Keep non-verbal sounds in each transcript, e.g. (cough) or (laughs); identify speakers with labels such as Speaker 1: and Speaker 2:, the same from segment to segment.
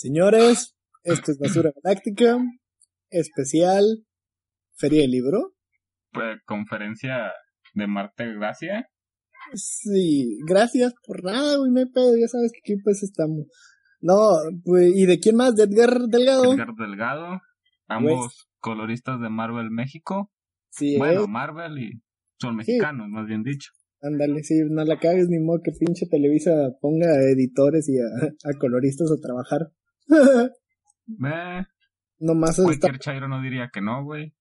Speaker 1: Señores, esto es Basura Galáctica, especial Feria del Libro.
Speaker 2: Pues, conferencia de Marte Gracia.
Speaker 1: Sí, gracias por nada, güey, no hay pedo, ya sabes que aquí pues estamos. No, pues, ¿y de quién más? ¿De Edgar Delgado?
Speaker 2: Edgar Delgado, ambos coloristas de Marvel México.
Speaker 1: Sí,
Speaker 2: Bueno,
Speaker 1: eh.
Speaker 2: Marvel y son mexicanos, más bien dicho.
Speaker 1: Ándale, sí, no la cagues ni modo que pinche Televisa ponga a editores y a, a coloristas a trabajar. (laughs)
Speaker 2: Eh,
Speaker 1: Nomás está,
Speaker 2: cualquier chairo no diría que no, güey.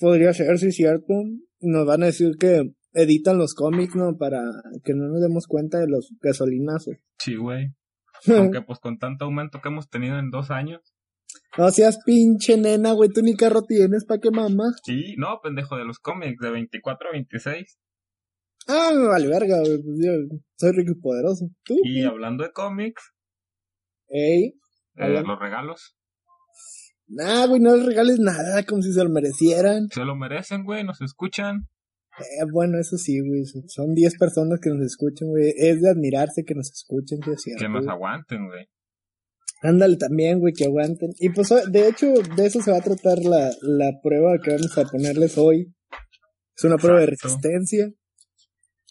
Speaker 1: podría ser, sí, cierto. Nos van a decir que editan los cómics, ¿no? Para que no nos demos cuenta de los gasolinazos.
Speaker 2: Sí, güey. (laughs) Aunque pues con tanto aumento que hemos tenido en dos años.
Speaker 1: No seas pinche nena, güey, tú ni carro tienes, ¿pa' qué mamá?
Speaker 2: Sí, no, pendejo, de los cómics, de 24 a 26.
Speaker 1: Ah, me vale verga, güey, pues yo soy rico y poderoso. ¿Tú?
Speaker 2: Y hablando de cómics,
Speaker 1: Ey,
Speaker 2: eh, los regalos,
Speaker 1: nah, güey, no les regales nada, como si se lo merecieran.
Speaker 2: se lo merecen, güey, nos escuchan.
Speaker 1: Eh, bueno, eso sí, güey, son- son 10 personas que nos escuchan, güey. Es de admirarse que nos escuchen, es cierto.
Speaker 2: Que nos
Speaker 1: güey.
Speaker 2: aguanten, güey.
Speaker 1: Ándale también, güey, que aguanten. Y pues, de hecho, de eso se va a tratar la, la prueba que vamos a ponerles hoy. Es una prueba de resistencia,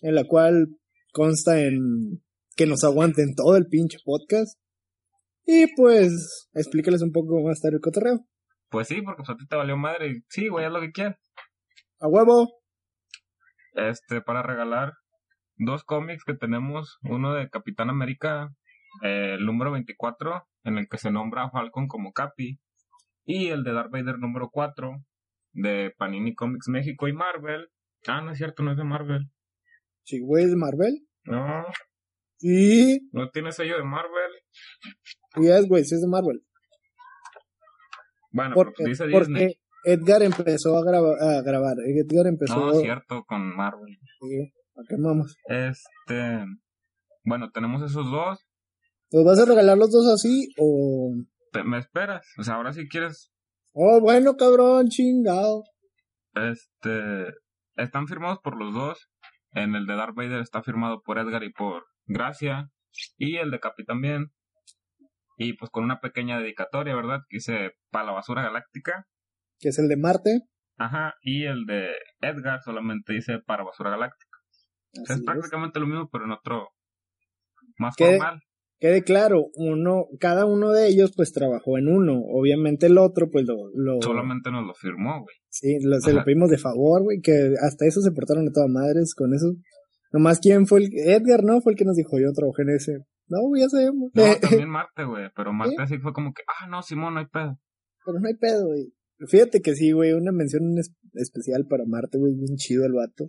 Speaker 1: en la cual consta en que nos aguanten todo el pinche podcast. Y pues, explícales un poco cómo va a estar el cotorreo.
Speaker 2: Pues sí, porque pues a ti te valió madre. Sí, güey, haz lo que quieras.
Speaker 1: ¡A huevo!
Speaker 2: Este, para regalar dos cómics que tenemos. Uno de Capitán América, eh, el número 24, en el que se nombra a Falcon como Capi. Y el de Darth Vader número 4, de Panini Comics México y Marvel. Ah, no es cierto, no es de Marvel.
Speaker 1: Sí, güey, de Marvel.
Speaker 2: No,
Speaker 1: Y,
Speaker 2: no tiene sello de Marvel.
Speaker 1: y es, güey, sí es de Marvel.
Speaker 2: Bueno,
Speaker 1: Porque,
Speaker 2: dice Disney.
Speaker 1: porque Edgar empezó a, graba- a grabar. Edgar empezó
Speaker 2: No, cierto, con Marvel.
Speaker 1: Sí, ¿A qué vamos?
Speaker 2: Este. Bueno, tenemos esos dos.
Speaker 1: ¿Los vas a regalar los dos así o...?
Speaker 2: Te- ¿Me esperas? O sea, ahora si quieres.
Speaker 1: Oh, bueno, cabrón, chingado.
Speaker 2: Este. Están firmados por los dos. En el de Darth Vader está firmado por Edgar y por Gracia. Y el de Capi también. Y pues con una pequeña dedicatoria, ¿verdad? Que dice para la basura galáctica.
Speaker 1: Que es el de Marte.
Speaker 2: Ajá. Y el de Edgar solamente dice para basura galáctica.
Speaker 1: Así
Speaker 2: es
Speaker 1: es.
Speaker 2: prácticamente lo mismo, pero en otro. Más
Speaker 1: ¿Qué?
Speaker 2: formal.
Speaker 1: Quede claro, uno, cada uno de ellos pues trabajó en uno. Obviamente el otro pues lo... lo
Speaker 2: Solamente nos lo firmó, güey.
Speaker 1: Sí, lo, se lo pedimos de favor, güey, que hasta eso se portaron de todas madres con eso. Nomás quién fue el... Edgar, ¿no? Fue el que nos dijo, yo trabajé en ese. No, ya sabemos.
Speaker 2: No, (laughs) también Marte, güey. Pero Marte así fue como que, ah, no, Simón, no hay pedo.
Speaker 1: Pero no hay pedo, güey. Fíjate que sí, güey, una mención es- especial para Marte, güey, bien chido el vato.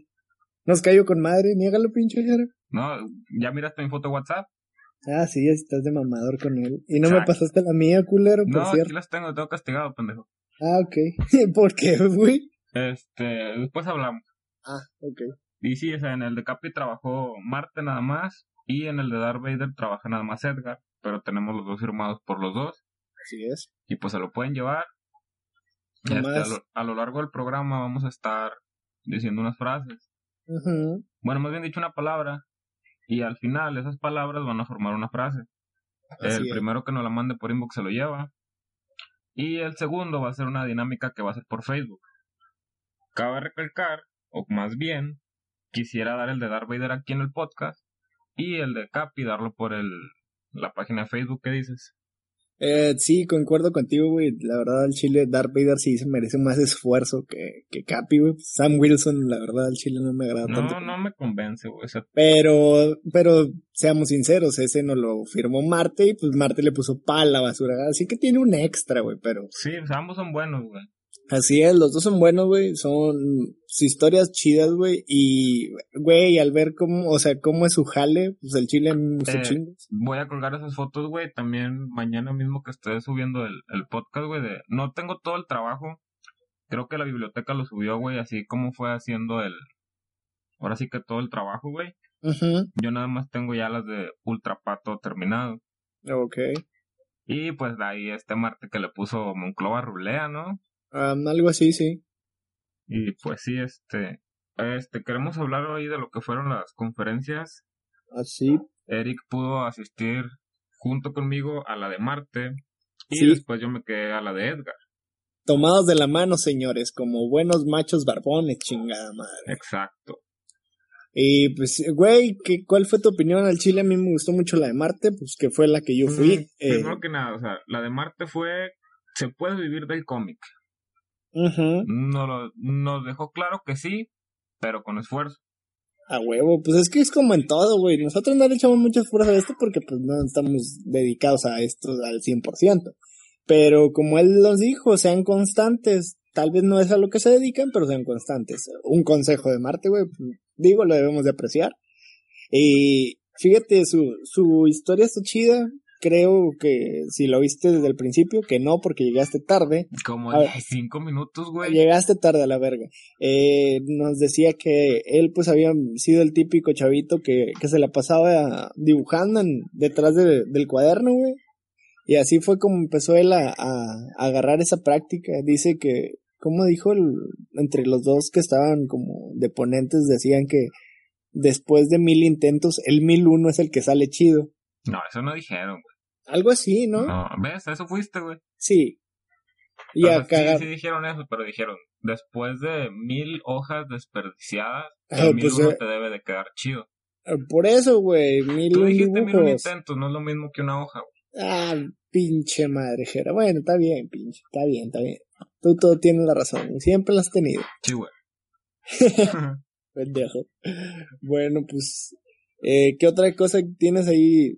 Speaker 1: Nos cayó con madre, niégalo, pinche Jera.
Speaker 2: No, ya miraste mi foto de WhatsApp.
Speaker 1: Ah, sí, estás de mamador con él. Y no me pasaste la mía, culero, por
Speaker 2: No, aquí
Speaker 1: cierto.
Speaker 2: las tengo, tengo castigado, pendejo.
Speaker 1: Ah, ok. (laughs) ¿Por qué, güey?
Speaker 2: Este, después hablamos.
Speaker 1: Ah, ok.
Speaker 2: Y sí, o sea, en el de Capi trabajó Marte nada más. Y en el de Darth Vader trabaja nada más Edgar. Pero tenemos los dos firmados por los dos.
Speaker 1: Así es.
Speaker 2: Y pues se lo pueden llevar. Este, a, lo, a lo largo del programa vamos a estar diciendo unas frases. Bueno, más bien dicho una palabra. Y al final esas palabras van a formar una frase.
Speaker 1: Así
Speaker 2: el
Speaker 1: es.
Speaker 2: primero que nos la mande por inbox se lo lleva. Y el segundo va a ser una dinámica que va a ser por Facebook. Cabe recalcar, o más bien, quisiera dar el de Darth Vader aquí en el podcast y el de Capi darlo por el, la página de Facebook que dices.
Speaker 1: Eh, sí, concuerdo contigo, güey. La verdad, el chile Darth Vader sí se merece más esfuerzo que, que Capi, güey. Sam Wilson, la verdad, el chile no me agrada tanto.
Speaker 2: No, no me convence, güey. O sea,
Speaker 1: Pero, pero, seamos sinceros, ese no lo firmó Marte y pues Marte le puso pa la basura. Así que tiene un extra, güey, pero
Speaker 2: sí, o sea, ambos son buenos, güey.
Speaker 1: Así es, los dos son buenos, güey, son historias chidas, güey, y, güey, al ver cómo, o sea, cómo es su jale, pues el chile se
Speaker 2: Eh,
Speaker 1: chingas.
Speaker 2: Voy a colgar esas fotos, güey. También mañana mismo que esté subiendo el, el podcast, güey. De... No tengo todo el trabajo. Creo que la biblioteca lo subió, güey. Así como fue haciendo el. Ahora sí que todo el trabajo, güey. Yo nada más tengo ya las de Ultrapato terminado.
Speaker 1: ok.
Speaker 2: Y pues de ahí este Marte que le puso Monclova Rulea, ¿no?
Speaker 1: Algo así, sí.
Speaker 2: Y pues sí, este. Este, queremos hablar hoy de lo que fueron las conferencias.
Speaker 1: Así,
Speaker 2: Eric pudo asistir junto conmigo a la de Marte y
Speaker 1: Sí.
Speaker 2: después yo me quedé a la de Edgar.
Speaker 1: Tomados de la mano, señores, como buenos machos barbones, chingada madre.
Speaker 2: Exacto.
Speaker 1: Y pues, güey, ¿qué, ¿cuál fue tu opinión al Chile? A mí me gustó mucho la de Marte, pues que fue la que yo fui.
Speaker 2: Mm,
Speaker 1: Eh,
Speaker 2: Primero que nada, o sea, la de Marte fue, se puede vivir del cómic.
Speaker 1: Ujú,
Speaker 2: No lo- nos dejó claro que sí, pero con esfuerzo.
Speaker 1: a huevo, pues es que es como en todo, güey. Nosotros no le echamos mucho esfuerzo a esto porque pues no estamos dedicados a esto al 100%. Pero como él nos dijo, sean constantes. Tal vez no es a lo que se dedican, pero sean constantes. Un consejo de Marte, güey, digo, lo debemos de apreciar. Y fíjate, su, su historia está chida. Creo que si lo viste desde el principio, que no, porque llegaste tarde.
Speaker 2: Como
Speaker 1: A ver.
Speaker 2: 15 minutos, güey.
Speaker 1: Llegaste tarde a la verga. Eh, nos decía que él pues había sido el típico chavito que, que se la pasaba dibujando en, detrás de- del cuaderno, güey. Y así fue como empezó él a, a- a agarrar esa práctica. Dice que, como dijo, el- entre los dos que estaban como de ponentes decían que después de mil intentos, el mil uno es el que sale chido.
Speaker 2: No, eso no dijeron, güey.
Speaker 1: Algo así, ¿no?
Speaker 2: No, ves, eso fuiste, güey.
Speaker 1: Sí. Y a
Speaker 2: sea, sí,
Speaker 1: cagar.
Speaker 2: sí dijeron eso, pero dijeron, después de mil hojas desperdiciadas,
Speaker 1: Ah,
Speaker 2: el mil
Speaker 1: pues,
Speaker 2: uno
Speaker 1: eh,
Speaker 2: te debe de quedar chido.
Speaker 1: Por eso, güey, mil
Speaker 2: Tú dijiste mil un
Speaker 1: dibujos.
Speaker 2: intentos, no es lo mismo que una hoja, güey.
Speaker 1: Ah, pinche madre, Jera. Bueno, está bien, pinche. Está bien, está bien. Tú todo tienes la razón. Siempre la has tenido.
Speaker 2: Sí, güey. (laughs)
Speaker 1: Pendejo. Bueno, pues. Eh, ¿Qué otra cosa tienes ahí?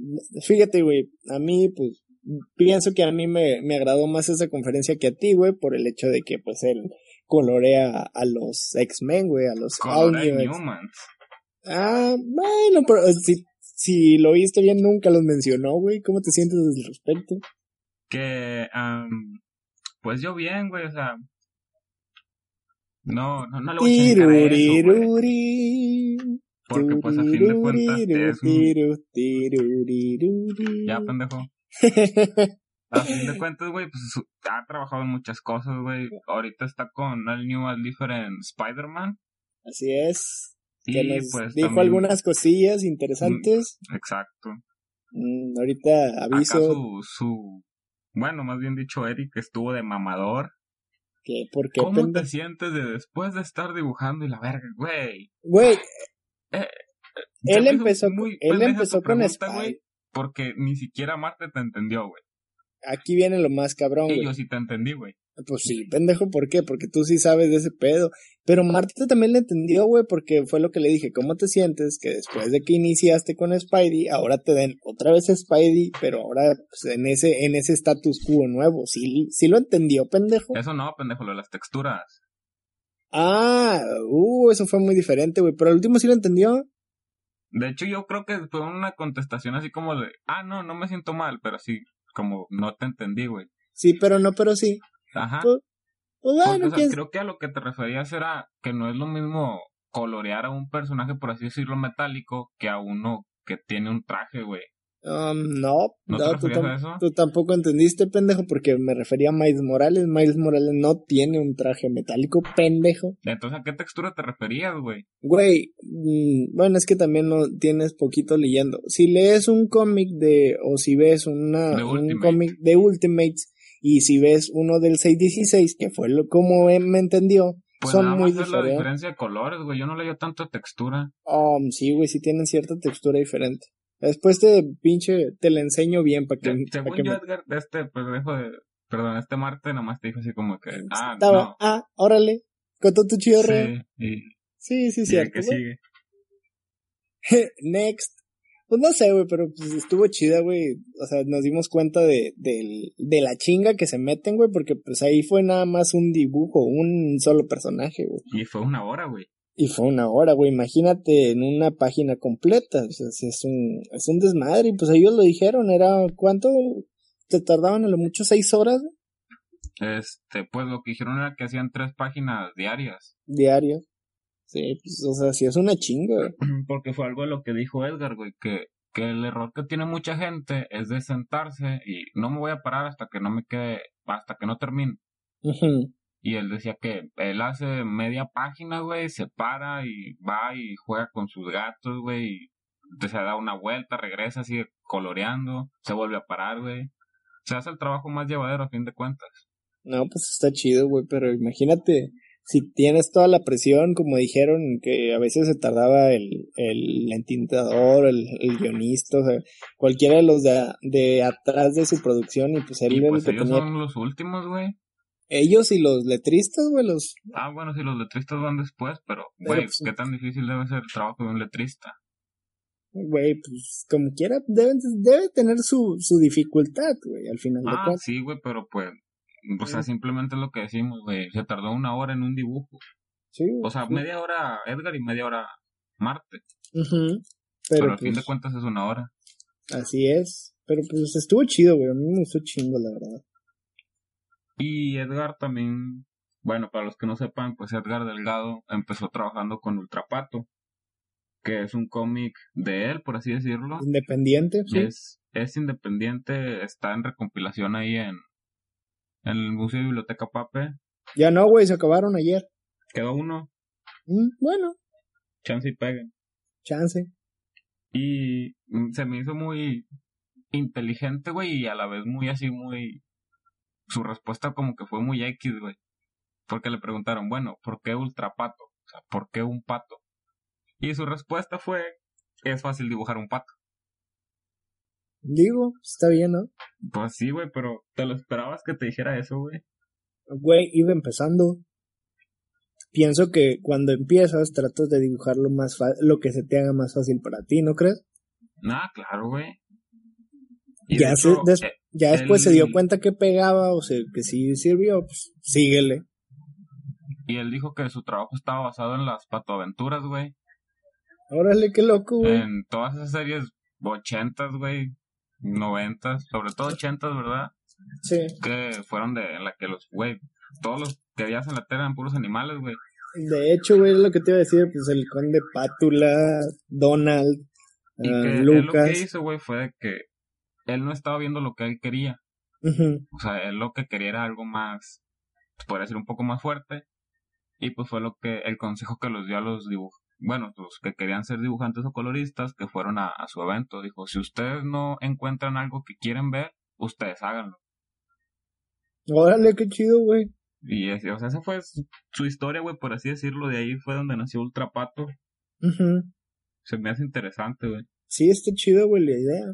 Speaker 1: Fíjate, güey. A mí, pues. Pienso que a mí me, me agradó más esa conferencia que a ti, güey, por el hecho de que, pues, él colorea a los X-Men, güey, a los All
Speaker 2: Color
Speaker 1: New X-
Speaker 2: Newmans.
Speaker 1: Ah, bueno, pero eh, si, si lo viste bien, nunca los mencionó, güey. ¿Cómo te sientes al respecto?
Speaker 2: Que, am, pues yo bien, güey, o sea. No, no, no le voy a eso, güey. Porque, pues, a fin de cuentas, es un... Ya, pendejo. (laughs) A fin de cuentas, güey, pues ha trabajado en muchas cosas, güey. Ahorita está con el New and Different Spider-Man.
Speaker 1: Así es.
Speaker 2: Y
Speaker 1: Que nos
Speaker 2: pues
Speaker 1: dijo
Speaker 2: también-
Speaker 1: algunas cosillas interesantes.
Speaker 2: Exacto.
Speaker 1: Mm, ahorita
Speaker 2: Acá
Speaker 1: aviso
Speaker 2: su, su, bueno, más bien dicho, Eric estuvo de mamador.
Speaker 1: porque
Speaker 2: ¿Cómo
Speaker 1: pende-
Speaker 2: te sientes de después de estar dibujando y la verga, güey?
Speaker 1: Güey,
Speaker 2: Se
Speaker 1: él empezó,
Speaker 2: muy
Speaker 1: él
Speaker 2: pendeja
Speaker 1: empezó
Speaker 2: tu
Speaker 1: con Spy.
Speaker 2: güey, Porque ni siquiera Marte te entendió, güey.
Speaker 1: Aquí viene lo más cabrón, güey.
Speaker 2: yo sí te entendí, güey.
Speaker 1: Pues sí, pendejo, ¿por qué? Porque tú sí sabes de ese pedo. Pero Marta también le entendió, güey, porque fue lo que le dije. ¿Cómo te sientes que después de que iniciaste con Spidey, ahora te den otra vez Spidey, pero ahora pues, en ese en ese status quo nuevo? ¿Sí, sí lo entendió, pendejo?
Speaker 2: Eso no, pendejo, lo de las texturas.
Speaker 1: Ah, uh, eso fue muy diferente, güey. Pero al último sí lo entendió.
Speaker 2: De hecho, yo creo que fue una contestación así como de, ah, no, no me siento mal, pero sí, como no te entendí, güey.
Speaker 1: Sí, pero no, pero sí.
Speaker 2: Ajá.
Speaker 1: Pues, Pues
Speaker 2: Porque,
Speaker 1: bueno,
Speaker 2: o sea, creo que a lo que te referías era que no es lo mismo colorear a un personaje, por así decirlo, metálico, que a uno que tiene un traje, güey.
Speaker 1: Um, no,
Speaker 2: ¿No
Speaker 1: no, tú,
Speaker 2: referías
Speaker 1: tam-
Speaker 2: a eso?
Speaker 1: tú tampoco entendiste, pendejo, porque me refería a Miles Morales. Miles Morales no tiene un traje metálico, pendejo.
Speaker 2: Entonces, ¿a qué textura te referías, güey?
Speaker 1: Güey, mm, bueno, es que también no tienes poquito leyendo. Si lees un cómic de, o si ves una,
Speaker 2: De
Speaker 1: un cómic de Ultimates, y si ves uno del 616, que fue lo como él me entendió,
Speaker 2: Pues
Speaker 1: son
Speaker 2: nada
Speaker 1: muy
Speaker 2: más la
Speaker 1: diferentes.
Speaker 2: diferencia de colores, güey. Yo no leía tanto textura.
Speaker 1: Um, sí, güey, sí tienen cierta textura diferente. Después te pinche, te la enseño bien para que, pa'
Speaker 2: Según
Speaker 1: que
Speaker 2: yo,
Speaker 1: me-
Speaker 2: Edgar, de este pendejo de... Perdón, este Marte nomás te dijo así como que... Ah,
Speaker 1: Estaba,
Speaker 2: no.
Speaker 1: ah, órale, contó tu chido re.
Speaker 2: Sí,
Speaker 1: Sí, sí,
Speaker 2: y el
Speaker 1: cierto.
Speaker 2: que sigue. (laughs)
Speaker 1: Next. Pues no sé, güey, pero pues estuvo chida, güey. O sea, nos dimos cuenta de, del- de la chinga que se meten, güey, porque pues ahí fue nada más un dibujo, un solo personaje, güey.
Speaker 2: Y fue una hora, güey.
Speaker 1: Y fue una hora, güey. Imagínate en una página completa. O sea, sí es un, es un desmadre. Y pues ellos lo dijeron, era, ¿cuánto? ¿Te tardaban a lo mucho seis horas
Speaker 2: Este, pues lo que dijeron era que hacían tres páginas diarias.
Speaker 1: diarias? Sí, pues, o sea, sí es una chinga, güey. (clears throat)
Speaker 2: Porque fue algo de lo que dijo Edgar, güey, que, que el error que tiene mucha gente es de sentarse y no me voy a parar hasta que no me quede, hasta que no termine. Y él decía que él hace media página, güey, se para y va y juega con sus gatos, güey, y se da una vuelta, regresa, sigue coloreando, se vuelve a parar, güey. Se hace el trabajo más llevadero a fin de cuentas.
Speaker 1: No, pues está chido, güey, pero imagínate, si tienes toda la presión, como dijeron, que a veces se tardaba el, el entintador, el, el guionista, o sea, cualquiera de los de, de atrás de su producción, y pues él
Speaker 2: Y pues
Speaker 1: que
Speaker 2: ellos
Speaker 1: tenía-
Speaker 2: son los últimos, güey.
Speaker 1: Ellos y los letristas, güey, los...
Speaker 2: Ah, bueno, sí, los letristas van después, pero, güey,
Speaker 1: pues,
Speaker 2: ¿qué tan difícil debe ser el trabajo de un letrista?
Speaker 1: Güey, pues como quiera, debe, debe tener su, su dificultad, güey, al final de
Speaker 2: Ah,
Speaker 1: cuentas.
Speaker 2: sí, güey, pero pues, o sea, simplemente lo que decimos, güey. Se tardó una hora en un dibujo.
Speaker 1: Sí,
Speaker 2: O sea,
Speaker 1: sí.
Speaker 2: media hora Edgar y media hora Marte. Pero,
Speaker 1: Pero,
Speaker 2: al fin de
Speaker 1: pues,
Speaker 2: cuentas es una hora.
Speaker 1: así es. Pero pues estuvo chido, güey, a mí me gustó chingo, la verdad.
Speaker 2: Y Edgar también, bueno, para los que no sepan, pues Edgar Delgado empezó trabajando con Ultrapato, que es un cómic de él, por así decirlo.
Speaker 1: Independiente, sí.
Speaker 2: Es, es independiente, está en recompilación ahí en, en el Museo y Biblioteca Pape.
Speaker 1: Ya no, güey, se acabaron ayer.
Speaker 2: Quedó uno,
Speaker 1: Mm, bueno,
Speaker 2: chance y peguen.
Speaker 1: chance.
Speaker 2: Y mm, se me hizo muy inteligente, güey, y a la vez muy así, muy... Su respuesta como que fue muy X, güey. Porque le preguntaron, bueno, ¿por qué ultrapato? O sea, ¿por qué un pato? Y su respuesta fue, es fácil dibujar un pato.
Speaker 1: Digo, está bien, ¿no?
Speaker 2: Pues sí, güey, pero ¿te lo esperabas que te dijera eso, güey?
Speaker 1: Güey, iba empezando. Pienso que cuando empiezas tratas de dibujar lo más fa- lo que se te haga más fácil para ti, ¿no crees?
Speaker 2: Nah, claro, güey. Y
Speaker 1: Ya
Speaker 2: de hecho, eh,
Speaker 1: Ya después se dio cuenta que pegaba, o sea, que sí sirvió, pues síguele.
Speaker 2: y él dijo que su trabajo estaba basado en las patoaventuras, güey.
Speaker 1: Órale, qué loco, güey.
Speaker 2: En todas esas series ochentas, güey, noventas, sobre todo ochentas, ¿verdad?
Speaker 1: Sí.
Speaker 2: Que fueron de en la que los, güey, todos los que veías en la tele eran puros animales, güey.
Speaker 1: De hecho, güey, es lo que te iba a decir, pues el conde Pátula, Donald,
Speaker 2: Y
Speaker 1: ah,
Speaker 2: que él lo que
Speaker 1: Lucas.
Speaker 2: hizo, güey, fue que él no estaba viendo lo que él quería. O sea, él lo que quería era algo más, podría decir un poco más fuerte. Y pues fue lo que, el consejo que los dio a los dibujos, bueno, los que querían ser dibujantes o coloristas que fueron a, a su evento. Dijo, si ustedes no encuentran algo que quieren ver, ustedes háganlo.
Speaker 1: Órale, qué chido, güey.
Speaker 2: Y ese- o sea, esa fue su, su historia, güey, por así decirlo. De ahí fue donde nació Ultrapato.
Speaker 1: Ujú.
Speaker 2: Se me hace interesante, güey.
Speaker 1: Sí, está chido, güey, la idea.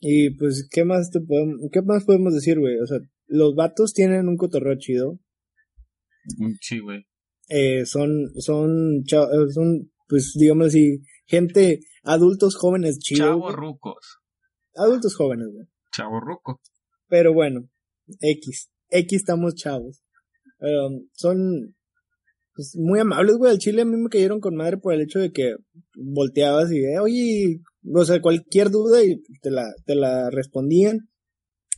Speaker 1: Y pues, ¿qué más te podemos, qué más podemos decir, güey? O sea, los vatos tienen un cotorreo chido.
Speaker 2: Sí, güey.
Speaker 1: Eh, son, son, eh, son, pues, digamos así, gente, adultos jóvenes chidos.
Speaker 2: Chavos rucos.
Speaker 1: Adultos jóvenes, güey.
Speaker 2: Chavo ruco.
Speaker 1: Pero bueno, X. X estamos chavos. Um, son pues, muy amables, güey. Al chile a mí me cayeron con madre por el hecho de que volteabas y, eh, oye, o sea, cualquier duda y te la, te la respondían.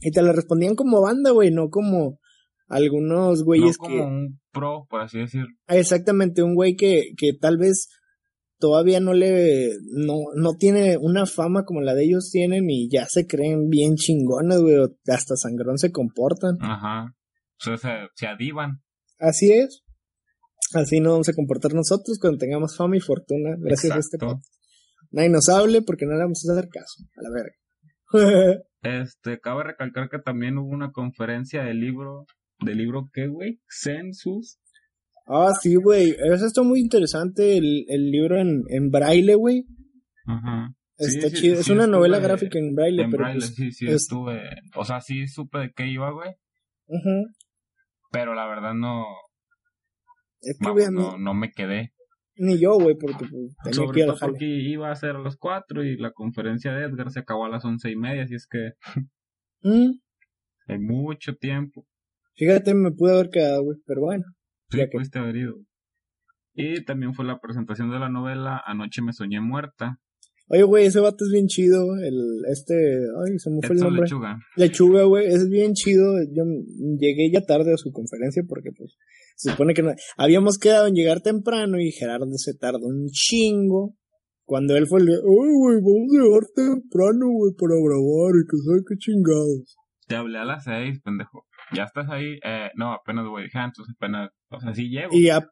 Speaker 1: Y te la respondían como banda, güey, no como algunos
Speaker 2: No
Speaker 1: güeyes
Speaker 2: como
Speaker 1: que...
Speaker 2: un pro, por así decirlo.
Speaker 1: Ah, Exactamente, un güey que, que tal vez todavía no le, no, no tiene una fama como la de ellos tienen y ya se creen bien chingones, güey, hasta sangrón se comportan.
Speaker 2: Ajá. O sea, se, se adivan.
Speaker 1: Así es. Así nos vamos a comportar nosotros cuando tengamos fama y fortuna, gracias a este podcast. Nadie nos hable porque no le vamos a hacer caso, a la verga.
Speaker 2: Este, cabe recalcar que también hubo una conferencia de libro, de libro qué, güey? Census.
Speaker 1: ah, sí, güey, eso está muy interesante, el, el libro en, en braille, güey.
Speaker 2: Ajá. Sí,
Speaker 1: Está
Speaker 2: sí,
Speaker 1: chido, es
Speaker 2: sí
Speaker 1: una novela gráfica en braille,
Speaker 2: En
Speaker 1: pero
Speaker 2: braille,
Speaker 1: pues,
Speaker 2: sí, sí,
Speaker 1: es-
Speaker 2: estuve. O sea, sí supe de qué iba, güey.
Speaker 1: ujú.
Speaker 2: Pero la verdad no,
Speaker 1: es que,
Speaker 2: vamos, no, no me quedé.
Speaker 1: Ni yo, güey, porque pues, tenía que ir
Speaker 2: todo porque iba a ser a las 4 y la conferencia de Edgar se acabó a las once y media, así es que
Speaker 1: Mm,
Speaker 2: hay mucho tiempo.
Speaker 1: fíjate, me pude haber quedado, güey, pero bueno.
Speaker 2: Sí,
Speaker 1: Ya que-
Speaker 2: pudiste haber ido. Y también fue la presentación de la novela Anoche me soñé muerta.
Speaker 1: Oye, güey, ese vato es bien chido, el, este, ay, se me fue el nombre.
Speaker 2: Lechuga.
Speaker 1: Lechuga, güey, es bien chido. Yo llegué ya tarde a su conferencia porque, pues, se supone que no, habíamos quedado en llegar temprano y Gerardo se tardó un chingo. Cuando él fue el de, ay, güey, vamos a llegar temprano, güey, para grabar y que sabe qué chingados.
Speaker 2: Te hablé a las 6, pendejo. ¿Ya estás ahí? Eh, no, apenas. Dije, ah, entonces apenas, o sea, sí.
Speaker 1: Y ya,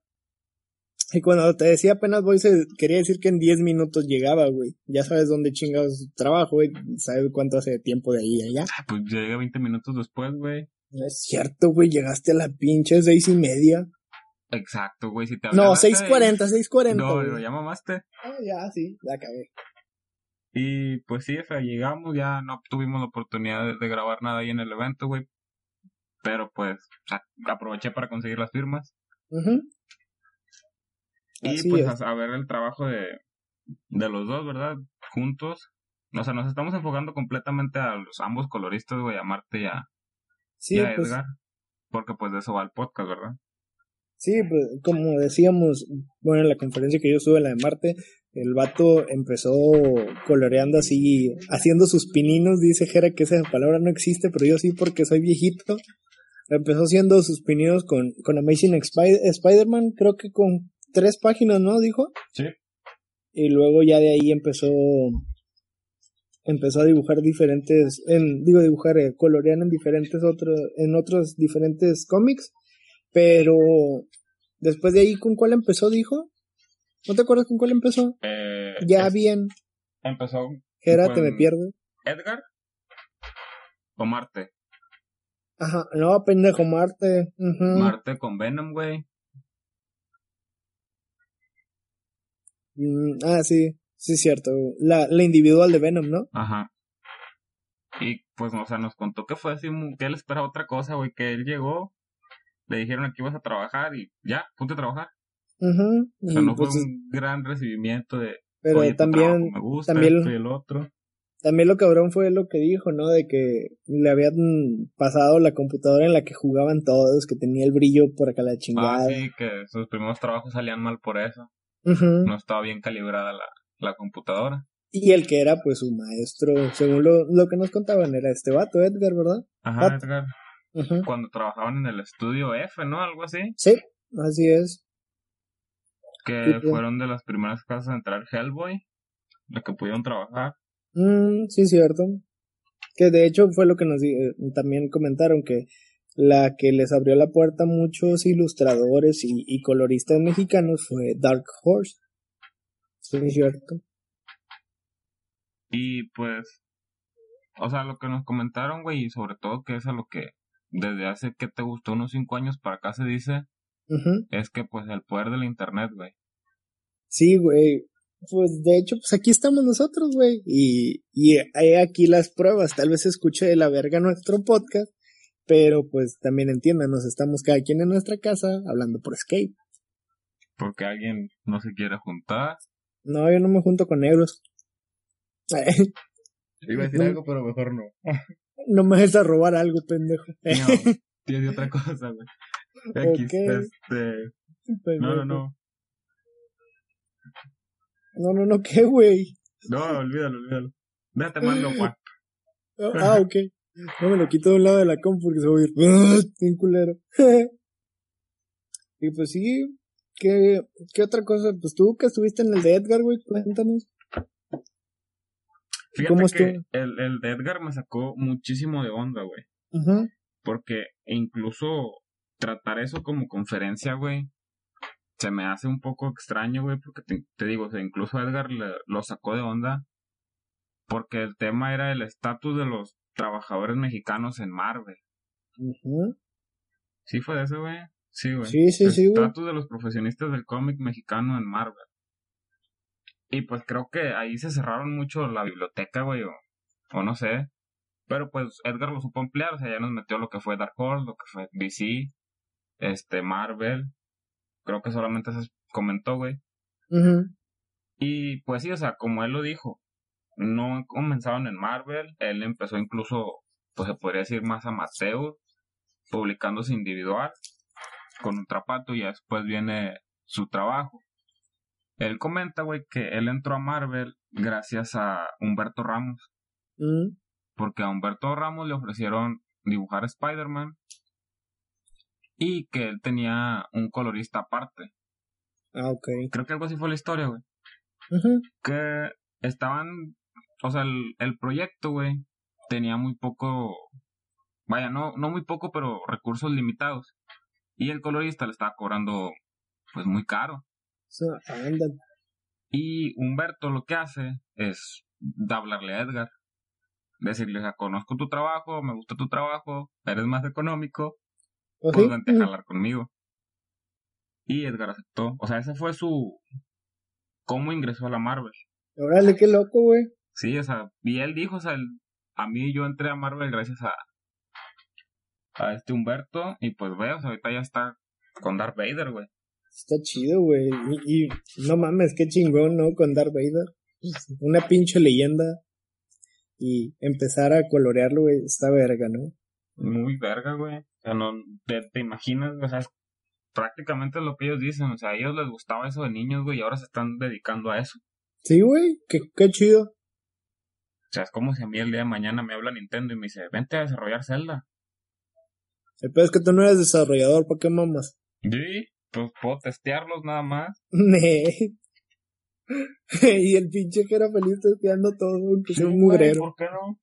Speaker 1: Y (laughs) cuando te decía apenas voy, se quería decir que en 10 minutos llegaba, güey. Ya sabes dónde chingados trabajo, güey. Sabes cuánto hace tiempo de ahí allá.
Speaker 2: Ah, pues llegué 20 minutos después, güey.
Speaker 1: No es cierto, güey. Llegaste a la pinche seis y media.
Speaker 2: Exacto, güey. Si te
Speaker 1: No,
Speaker 2: hablaba,
Speaker 1: 6.40, 6.40.
Speaker 2: No, no, ya mamaste.
Speaker 1: Ah, ya, sí, la cagué.
Speaker 2: Y pues sí, o sea, llegamos, ya no tuvimos la oportunidad de, de grabar nada ahí en el evento, güey. Pero pues, o sea, aproveché para conseguir las firmas.
Speaker 1: Ujú.
Speaker 2: Y
Speaker 1: Así
Speaker 2: pues
Speaker 1: es.
Speaker 2: a, ver el trabajo de, de los dos, ¿verdad? Juntos. O sea, nos estamos enfocando completamente a los ambos coloristas, güey, a Marte y a,
Speaker 1: Sí,
Speaker 2: y a
Speaker 1: pues,
Speaker 2: Edgar. Porque pues de eso va el podcast, ¿verdad?
Speaker 1: sí, pues, como decíamos, bueno, en la conferencia que yo estuve, la de Marte, el vato empezó coloreando así, haciendo sus pininos, dice Jera que esa palabra no existe, pero yo sí porque soy viejito. Empezó haciendo sus pininos con, con Amazing Spider-Man, creo que con tres páginas, ¿no? Dijo.
Speaker 2: Sí.
Speaker 1: y luego ya de ahí empezó empezó a dibujar diferentes en digo dibujar eh, colorear en diferentes otros en otros diferentes cómics pero después de ahí con cuál empezó dijo no te acuerdas con cuál empezó
Speaker 2: Eh,
Speaker 1: ya
Speaker 2: es-
Speaker 1: bien
Speaker 2: Empezó con
Speaker 1: te me pierdo
Speaker 2: Edgar o Marte.
Speaker 1: ajá no pendejo Marte.
Speaker 2: Marte con Venom, güey.
Speaker 1: Mm, ah sí sí es cierto la, la individual de Venom no
Speaker 2: Ajá. Y pues, o sea, nos contó que fue así, mu- que él esperaba otra cosa, güey, que él llegó, le dijeron que ibas a trabajar y ya, ponte a trabajar.
Speaker 1: Ujú.
Speaker 2: O sea, no fue
Speaker 1: pues,
Speaker 2: un gran recibimiento de,
Speaker 1: pero
Speaker 2: oye,
Speaker 1: también
Speaker 2: trabajo me gusta,
Speaker 1: también-
Speaker 2: esto y el otro.
Speaker 1: También lo cabrón fue lo que dijo, ¿no? De que le habían pasado la computadora en la que jugaban todos, que tenía el brillo por acá la
Speaker 2: Ah,
Speaker 1: chingada.
Speaker 2: sí, que sus primeros trabajos salían mal por eso. No estaba bien calibrada la, la computadora.
Speaker 1: Y el que era, pues, su maestro, según lo, lo que nos contaban, era este vato, Edgar, ¿verdad?
Speaker 2: Ajá,
Speaker 1: Pat.
Speaker 2: Edgar. Cuando trabajaban en el estudio F, ¿no? Algo así.
Speaker 1: Sí, así es.
Speaker 2: Que
Speaker 1: Sí, pues.
Speaker 2: fueron de las primeras casas a entrar Hellboy. La que pudieron trabajar.
Speaker 1: Mm, sí, cierto. Que de hecho fue lo que nos eh, también comentaron, que la que les abrió la puerta a muchos ilustradores y, y coloristas mexicanos fue Dark Horse. Sí, cierto.
Speaker 2: Y pues, o sea, lo que nos comentaron, güey, y sobre todo que es a lo que desde hace que te gustó unos cinco años para acá se dice, es que pues el poder del internet, güey.
Speaker 1: Sí, güey. Pues de hecho, pues aquí estamos nosotros, güey. Y, y hay aquí las pruebas. Tal vez escuche de la verga nuestro podcast. Pero pues también entiéndanos, estamos cada quien en nuestra casa hablando por Skype.
Speaker 2: Porque alguien no se quiere juntar.
Speaker 1: No, yo no me junto con negros.
Speaker 2: Iba a decir (laughs)
Speaker 1: No.
Speaker 2: algo, pero mejor no.
Speaker 1: no me dejes a robar algo, pendejo.
Speaker 2: No, (laughs) tiene otra cosa, güey. X, este... No, no, no.
Speaker 1: No, no, no, ¿qué, güey?
Speaker 2: No, olvídalo, olvídalo. Déjate mando, Juan. (laughs)
Speaker 1: Ah, ok. No me lo quito de un lado de la compu porque se va a ir. ¡Ah! (laughs) Bien culero. (laughs) y pues sí, ¿qué, ¿qué otra cosa? Pues tú que estuviste en el de Edgar, güey, cuéntanos.
Speaker 2: Fíjate
Speaker 1: ¿Cómo
Speaker 2: que
Speaker 1: estuvo?
Speaker 2: el, el de Edgar me sacó muchísimo de onda, güey.
Speaker 1: Ajá.
Speaker 2: Porque incluso tratar eso como conferencia, güey, se me hace un poco extraño, güey, porque te, te digo, o sea, incluso Edgar le- lo sacó de onda. Porque el tema era el estatus de los trabajadores mexicanos en Marvel. ¿Sí fue de eso, güey? Sí, güey.
Speaker 1: Sí, sí,
Speaker 2: el
Speaker 1: sí, güey.
Speaker 2: estatus de los profesionistas del cómic mexicano en Marvel. Y pues creo que ahí se cerraron mucho la biblioteca, güey, o, o no sé. Pero pues Edgar lo supo emplear, o sea, ya nos metió lo que fue Dark Horse, lo que fue DC, este, Marvel. Creo que solamente se comentó, güey. Y pues sí, o sea, como él lo dijo, no comenzaron en Marvel, él empezó incluso, pues se podría decir más amateur, publicándose individual, con un trapato y después viene su trabajo. Él comenta, güey, que él entró a Marvel gracias a Humberto Ramos,
Speaker 1: Mm.
Speaker 2: porque a Humberto Ramos le ofrecieron dibujar Spider-Man y que él tenía un colorista aparte.
Speaker 1: Ah, ok.
Speaker 2: Creo que algo así fue la historia, güey. Que estaban, o sea, el, el proyecto, güey, tenía muy poco, vaya, no, no muy poco, pero recursos limitados. Y el colorista le estaba cobrando, pues, muy caro.
Speaker 1: andan.
Speaker 2: Y Humberto lo que hace es hablarle a Edgar. Decirle, o sea, conozco tu trabajo, me gusta tu trabajo, eres más económico,
Speaker 1: ¿O
Speaker 2: pues
Speaker 1: sí?
Speaker 2: vente a jalar conmigo. Y Edgar aceptó. O sea, ese fue su... cómo ingresó a la Marvel.
Speaker 1: Órale, qué loco, güey.
Speaker 2: Sí, o sea, y él dijo, o sea, el- a mí yo entré a Marvel gracias a... a este Humberto, y pues ve, o sea, ahorita ya está con Darth Vader, güey.
Speaker 1: Está chido, güey. Y, y no mames, qué chingón, ¿no? Con Darth Vader. Una pinche leyenda. Y empezar a colorearlo, güey, está verga, ¿no?
Speaker 2: Muy verga, güey. O sea, no, te, te imaginas, o sea, es prácticamente lo que ellos dicen, o sea, a ellos les gustaba eso de niños, güey, y ahora se están dedicando a eso.
Speaker 1: Sí, güey, qué, qué chido.
Speaker 2: O sea, es como si a mí el día de mañana me habla Nintendo y me dice, vente a desarrollar Zelda.
Speaker 1: El peor es que tú no eres desarrollador, ¿para qué mamas? (laughs)
Speaker 2: Sí, pues puedo testearlos nada más.
Speaker 1: Ne. (laughs) y el pinche que era feliz testeando todo, que sea un mugrero.
Speaker 2: ¿Por qué no?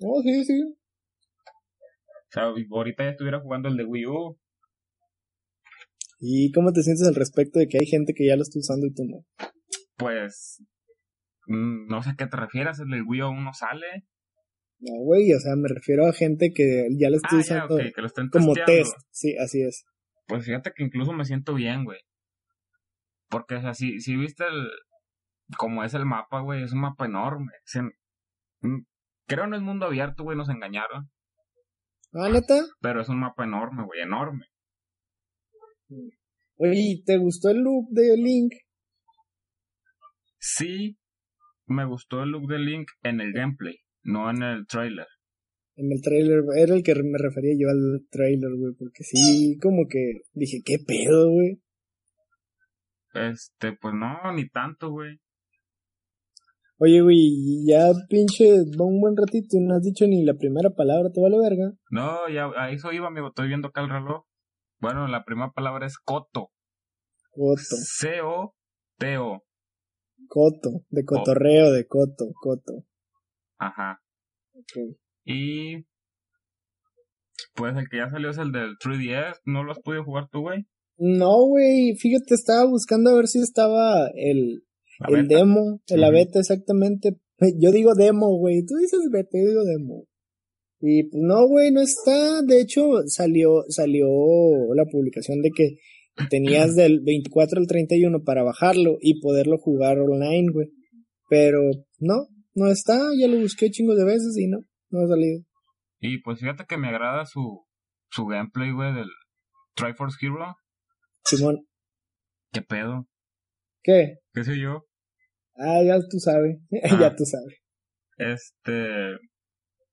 Speaker 1: Oh, sí, sí.
Speaker 2: O sea, ahorita ya estuviera jugando el de Wii U.
Speaker 1: ¿Y cómo te sientes al respecto de que hay gente que ya lo está usando y tú no?
Speaker 2: Pues, no sé a qué te refieres, el Wii U aún no sale.
Speaker 1: No, güey, o sea, me refiero a gente que ya lo está
Speaker 2: Ah, ya,
Speaker 1: usando
Speaker 2: ok, que lo estén
Speaker 1: como test. Sí, así es.
Speaker 2: Pues fíjate que incluso me siento bien, güey. Porque, o sea, si, si viste el... Como es el mapa, güey, es un mapa enorme. Mm, creo no es mundo abierto, güey, nos engañaron.
Speaker 1: Ah, neta.
Speaker 2: Pero es un mapa enorme, güey, enorme.
Speaker 1: Oye, ¿y ¿te gustó el look de Link?
Speaker 2: Sí, me gustó el look de Link en el gameplay, no en el trailer.
Speaker 1: En el trailer, era el que me refería yo al trailer, güey, porque sí, como que dije, ¿qué pedo, güey?
Speaker 2: Este, pues no, ni tanto, güey.
Speaker 1: Oye, güey, ya pinche, va un buen ratito y no has dicho ni la primera palabra, ¿te vale verga?
Speaker 2: No, ya a eso iba, amigo, estoy viendo acá el reloj. Bueno, la primera palabra es coto.
Speaker 1: Coto,
Speaker 2: C-O-T-O.
Speaker 1: Coto, de cotorreo, de coto, coto.
Speaker 2: Ajá.
Speaker 1: Ok.
Speaker 2: Y pues el que ya salió es el del 3DS. ¿No lo has podido jugar tú, güey?
Speaker 1: No, güey, fíjate, estaba buscando a ver si estaba el,
Speaker 2: La
Speaker 1: el
Speaker 2: beta.
Speaker 1: demo, la
Speaker 2: Ujú.
Speaker 1: beta exactamente. (laughs) Yo digo demo, güey, tú dices beta, yo digo demo. Y pues no, güey, no está. De hecho, salió, salió la publicación de que tenías (clears throat) del 24 al 31 para bajarlo y poderlo jugar online, güey. Pero no, no está, ya lo busqué chingos de veces y no, no ha salido.
Speaker 2: Y pues fíjate que me agrada su, su gameplay, güey, del Triforce Hero.
Speaker 1: Simón,
Speaker 2: ¿Qué pedo?
Speaker 1: ¿qué?
Speaker 2: ¿Qué sé yo?
Speaker 1: Ah, ya tú sabes, (laughs)
Speaker 2: Ah.
Speaker 1: ya tú sabes.
Speaker 2: Este...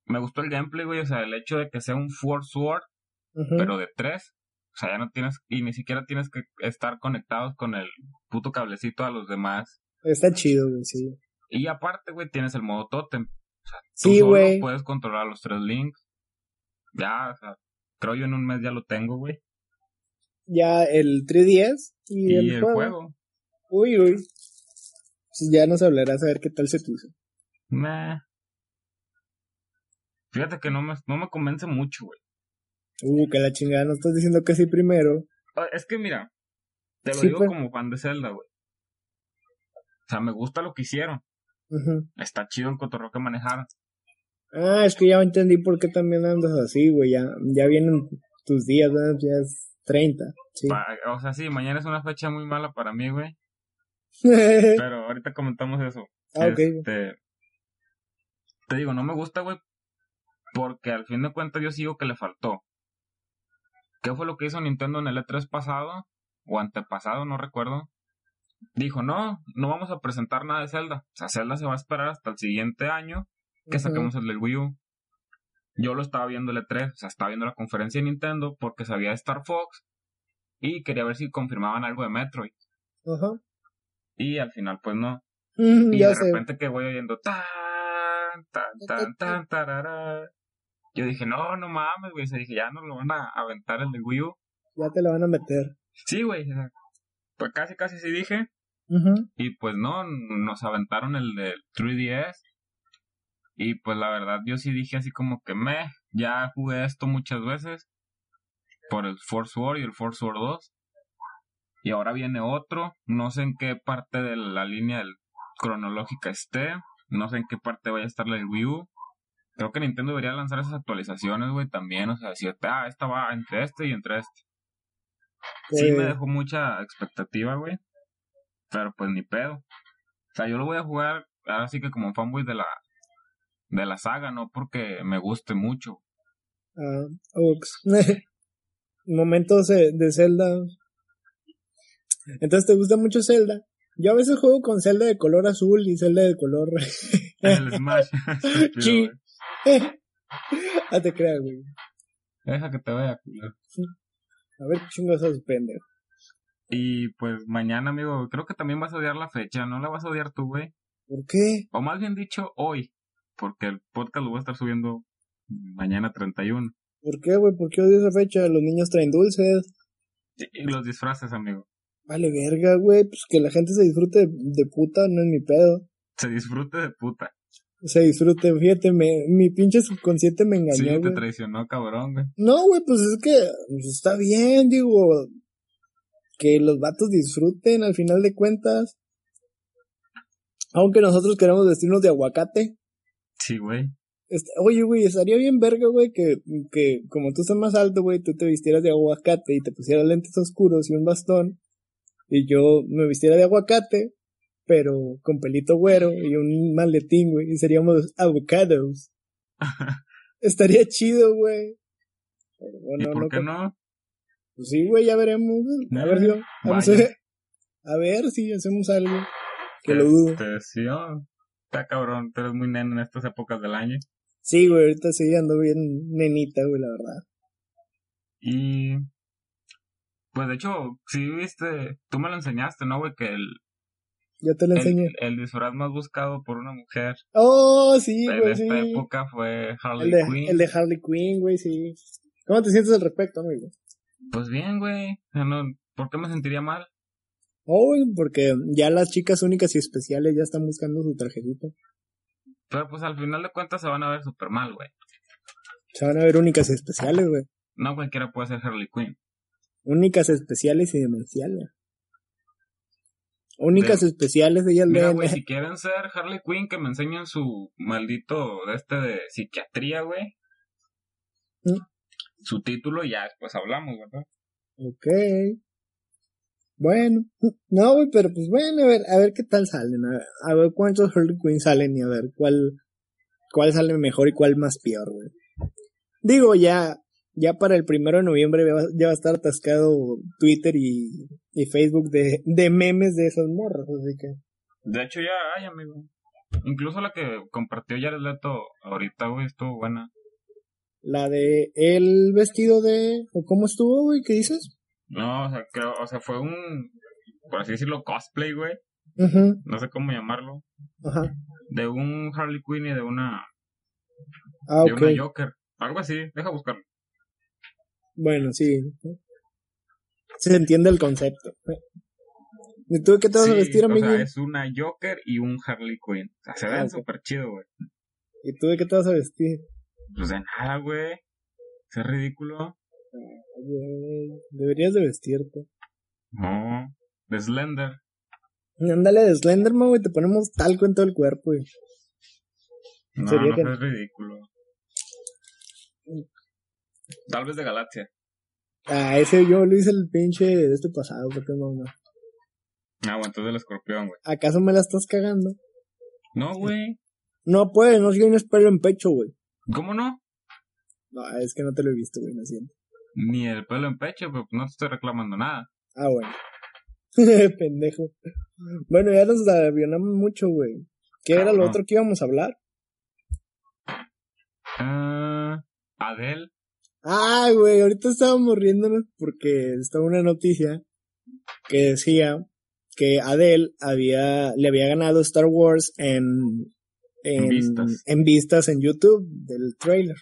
Speaker 2: Me gustó el gameplay, güey. O sea, el hecho de que sea un Four Sword, pero de tres. O sea, ya no tienes... Y ni siquiera tienes que estar conectados con el puto cablecito a los demás.
Speaker 1: Está chido, güey, sí.
Speaker 2: Y aparte, güey, tienes el modo totem. O sea, tú
Speaker 1: Sí,
Speaker 2: solo
Speaker 1: güey.
Speaker 2: puedes controlar los tres links. Ya, o sea, creo yo en un mes ya lo tengo, güey.
Speaker 1: Ya el 3DS y,
Speaker 2: Y,
Speaker 1: el,
Speaker 2: el
Speaker 1: juego.
Speaker 2: juego.
Speaker 1: Uy, uy. Pues ya nos hablarás a ver qué tal se puso.
Speaker 2: Meh. Fíjate que no me, no me convence mucho, güey.
Speaker 1: Uh, que la chingada, no estás diciendo que sí primero.
Speaker 2: Ah, Es que mira, te lo
Speaker 1: Sí,
Speaker 2: digo
Speaker 1: pues.
Speaker 2: como fan de Zelda, güey. O sea, me gusta lo que hicieron. Está chido el cotorreo que manejaron.
Speaker 1: Ah, es que ya entendí por qué también andas así, güey. Ya, ya vienen tus días, ¿verdad? Ya es 30. Sí.
Speaker 2: O sea, sí, mañana es una fecha muy mala para mí, güey. (laughs) Pero ahorita comentamos eso.
Speaker 1: ah, ok.
Speaker 2: Este, te digo, no me gusta, güey, porque al fin de cuentas yo sigo que le faltó. ¿Qué fue lo que hizo Nintendo en el E3 pasado? O antepasado, no recuerdo. Dijo, no, no vamos a presentar nada de Zelda. O sea, Zelda se va a esperar hasta el siguiente año que saquemos el del Wii U. Yo lo estaba viendo el E3, o sea, estaba viendo la conferencia de Nintendo porque sabía de Star Fox y quería ver si confirmaban algo de Metroid.
Speaker 1: Ajá.
Speaker 2: Y al final, pues no.
Speaker 1: Mm,
Speaker 2: Y de
Speaker 1: sé.
Speaker 2: repente que voy oyendo tan, tan, tan, tan, tarara. Yo dije, no, no mames, güey. Se dije, ya no lo van a aventar el de Wii U.
Speaker 1: Ya te lo van a meter.
Speaker 2: Sí, güey. o sea, Pues casi, casi sí dije. Y pues no, nos aventaron el del 3DS. Y pues la verdad, yo sí dije así como que me, ya jugué esto muchas veces. Por el Force War y el Force War 2. Y ahora viene otro, no sé en qué parte de la línea cronológica esté, no sé en qué parte vaya a estar la del Wii U. Creo que Nintendo debería lanzar esas actualizaciones, güey, también, o sea, decir, ah, esta va entre este y entre este. Sí, me dejó mucha expectativa, güey. Pero pues ni pedo. O sea, yo lo voy a jugar ahora sí que como fanboy de la de la saga, no porque me guste mucho.
Speaker 1: Ah, (laughs) Momentos de, de Zelda. Entonces, ¿te gusta mucho Zelda? Yo a veces juego con Zelda de color azul y Zelda de color. (laughs)
Speaker 2: El Smash. (laughs)
Speaker 1: sí. (laughs) ah, te creas, güey.
Speaker 2: Deja que te vaya a cular.
Speaker 1: A ver, chingados pendejo.
Speaker 2: Y pues mañana, amigo, creo que también vas a odiar la fecha, ¿no la vas a odiar tú, güey?
Speaker 1: ¿Por qué?
Speaker 2: O más bien dicho, hoy, porque el podcast lo voy a estar subiendo mañana 31.
Speaker 1: ¿Por qué, güey? ¿Por qué odio esa fecha? Los niños traen dulces.
Speaker 2: Y los disfraces, amigo.
Speaker 1: Vale, verga, güey. Pues que la gente se disfrute de, puta, no es mi pedo.
Speaker 2: Se disfrute de puta.
Speaker 1: Se disfrute, fíjate, me, mi pinche subconsciente me engañó,
Speaker 2: Sí, te traicionó, cabrón, güey.
Speaker 1: No, güey, pues es que pues está bien, digo, que los vatos disfruten al final de cuentas. Aunque nosotros queremos vestirnos de aguacate.
Speaker 2: Sí, güey.
Speaker 1: Oye, güey, estaría bien verga, güey, que, que como tú estás más alto, güey, tú te vistieras de aguacate y te pusieras lentes oscuros y un bastón. Y yo me vistiera de aguacate, pero con pelito güero y un maletín, güey, y seríamos avocados. (laughs) estaría chido, güey.
Speaker 2: ¿Y por qué no?
Speaker 1: Pues sí, güey, ya veremos. A ver, yo, vamos a ver. (laughs) A ver si hacemos algo. Que lo dudo.
Speaker 2: Este, sí, oh, está cabrón, tú eres muy nena en estas épocas del año.
Speaker 1: Sí, güey, ahorita sí ando bien nenita, güey, la verdad.
Speaker 2: Y. Pues de hecho, sí viste, tú me lo enseñaste, ¿no, güey? Que el.
Speaker 1: Ya te lo enseñé.
Speaker 2: El, disfraz más buscado por una mujer.
Speaker 1: Oh, sí, güey.
Speaker 2: De
Speaker 1: esta
Speaker 2: época fue Harley
Speaker 1: Quinn. El de Harley Quinn, güey, sí. ¿Cómo te sientes al respecto, amigo?
Speaker 2: Pues bien, güey. ¿Por qué me sentiría mal?
Speaker 1: Oh, porque ya las chicas únicas y especiales ya están buscando su tarjetita.
Speaker 2: Pero pues al final de cuentas se van a ver súper mal, güey.
Speaker 1: Se van a ver únicas y especiales, güey.
Speaker 2: No cualquiera puede ser Harley Quinn.
Speaker 1: Únicas especiales y demenciales. Únicas especiales de ellas
Speaker 2: Mira, güey, si quieren ser Harley Quinn, que me enseñen su maldito de este de psiquiatría, güey. ¿Mm? su título ya después hablamos, ¿verdad?
Speaker 1: Ok. Bueno, no, güey, pero pues bueno, a ver, a ver qué tal salen, a ver, cuántos Harley Quinn salen y a ver cuál, cuál sale mejor y cuál más peor, güey. Digo, ya, ya para el primero de noviembre ya va, a estar atascado Twitter y, y Facebook de, de memes de esas morras, así que.
Speaker 2: De hecho ya hay, amigo. Incluso la que compartió Jared Leto ahorita, güey, estuvo buena.
Speaker 1: La de el vestido de... ¿O cómo estuvo, güey? ¿Qué dices?
Speaker 2: No, o sea, creo, o sea, fue un, por así decirlo, cosplay, güey. No sé cómo llamarlo.
Speaker 1: Ajá.
Speaker 2: De un Harley Quinn y de una...
Speaker 1: Ah,
Speaker 2: de una Joker. Algo así, deja buscarlo.
Speaker 1: Bueno, sí. Se entiende el concepto. ¿Y tú de qué te vas a vestir, amigo? O
Speaker 2: sea, es una Joker y un Harley Quinn. O sea, se ven ah, súper chido, güey.
Speaker 1: ¿Y tú de qué te vas a vestir?
Speaker 2: Pues de nada, güey. Es ridículo.
Speaker 1: deberías de vestirte.
Speaker 2: No, de Slender.
Speaker 1: Ándale de Slenderman, güey, te ponemos talco en todo el cuerpo, güey.
Speaker 2: No, Sería no, es ridículo. Tal vez de Galaxia.
Speaker 1: Ah, ese yo lo hice el pinche de este pasado, porque no, no.
Speaker 2: Ah, bueno, entonces el escorpión, güey.
Speaker 1: ¿Acaso me la estás cagando?
Speaker 2: No, güey.
Speaker 1: No puede, no tienes pelo en pecho, güey.
Speaker 2: ¿Cómo no?
Speaker 1: No, es que no te lo he visto, güey, no siento.
Speaker 2: Ni el pelo en pecho, pero no te estoy reclamando nada.
Speaker 1: Ah, bueno. (laughs) Pendejo. Bueno, ya nos avionamos mucho, güey. ¿Qué era lo otro que íbamos a hablar?
Speaker 2: Ah, Adele.
Speaker 1: Ah, güey, ahorita estábamos riéndonos porque estaba una noticia que decía que Adele había, le había ganado Star Wars en en, vistas. en vistas en YouTube del trailer.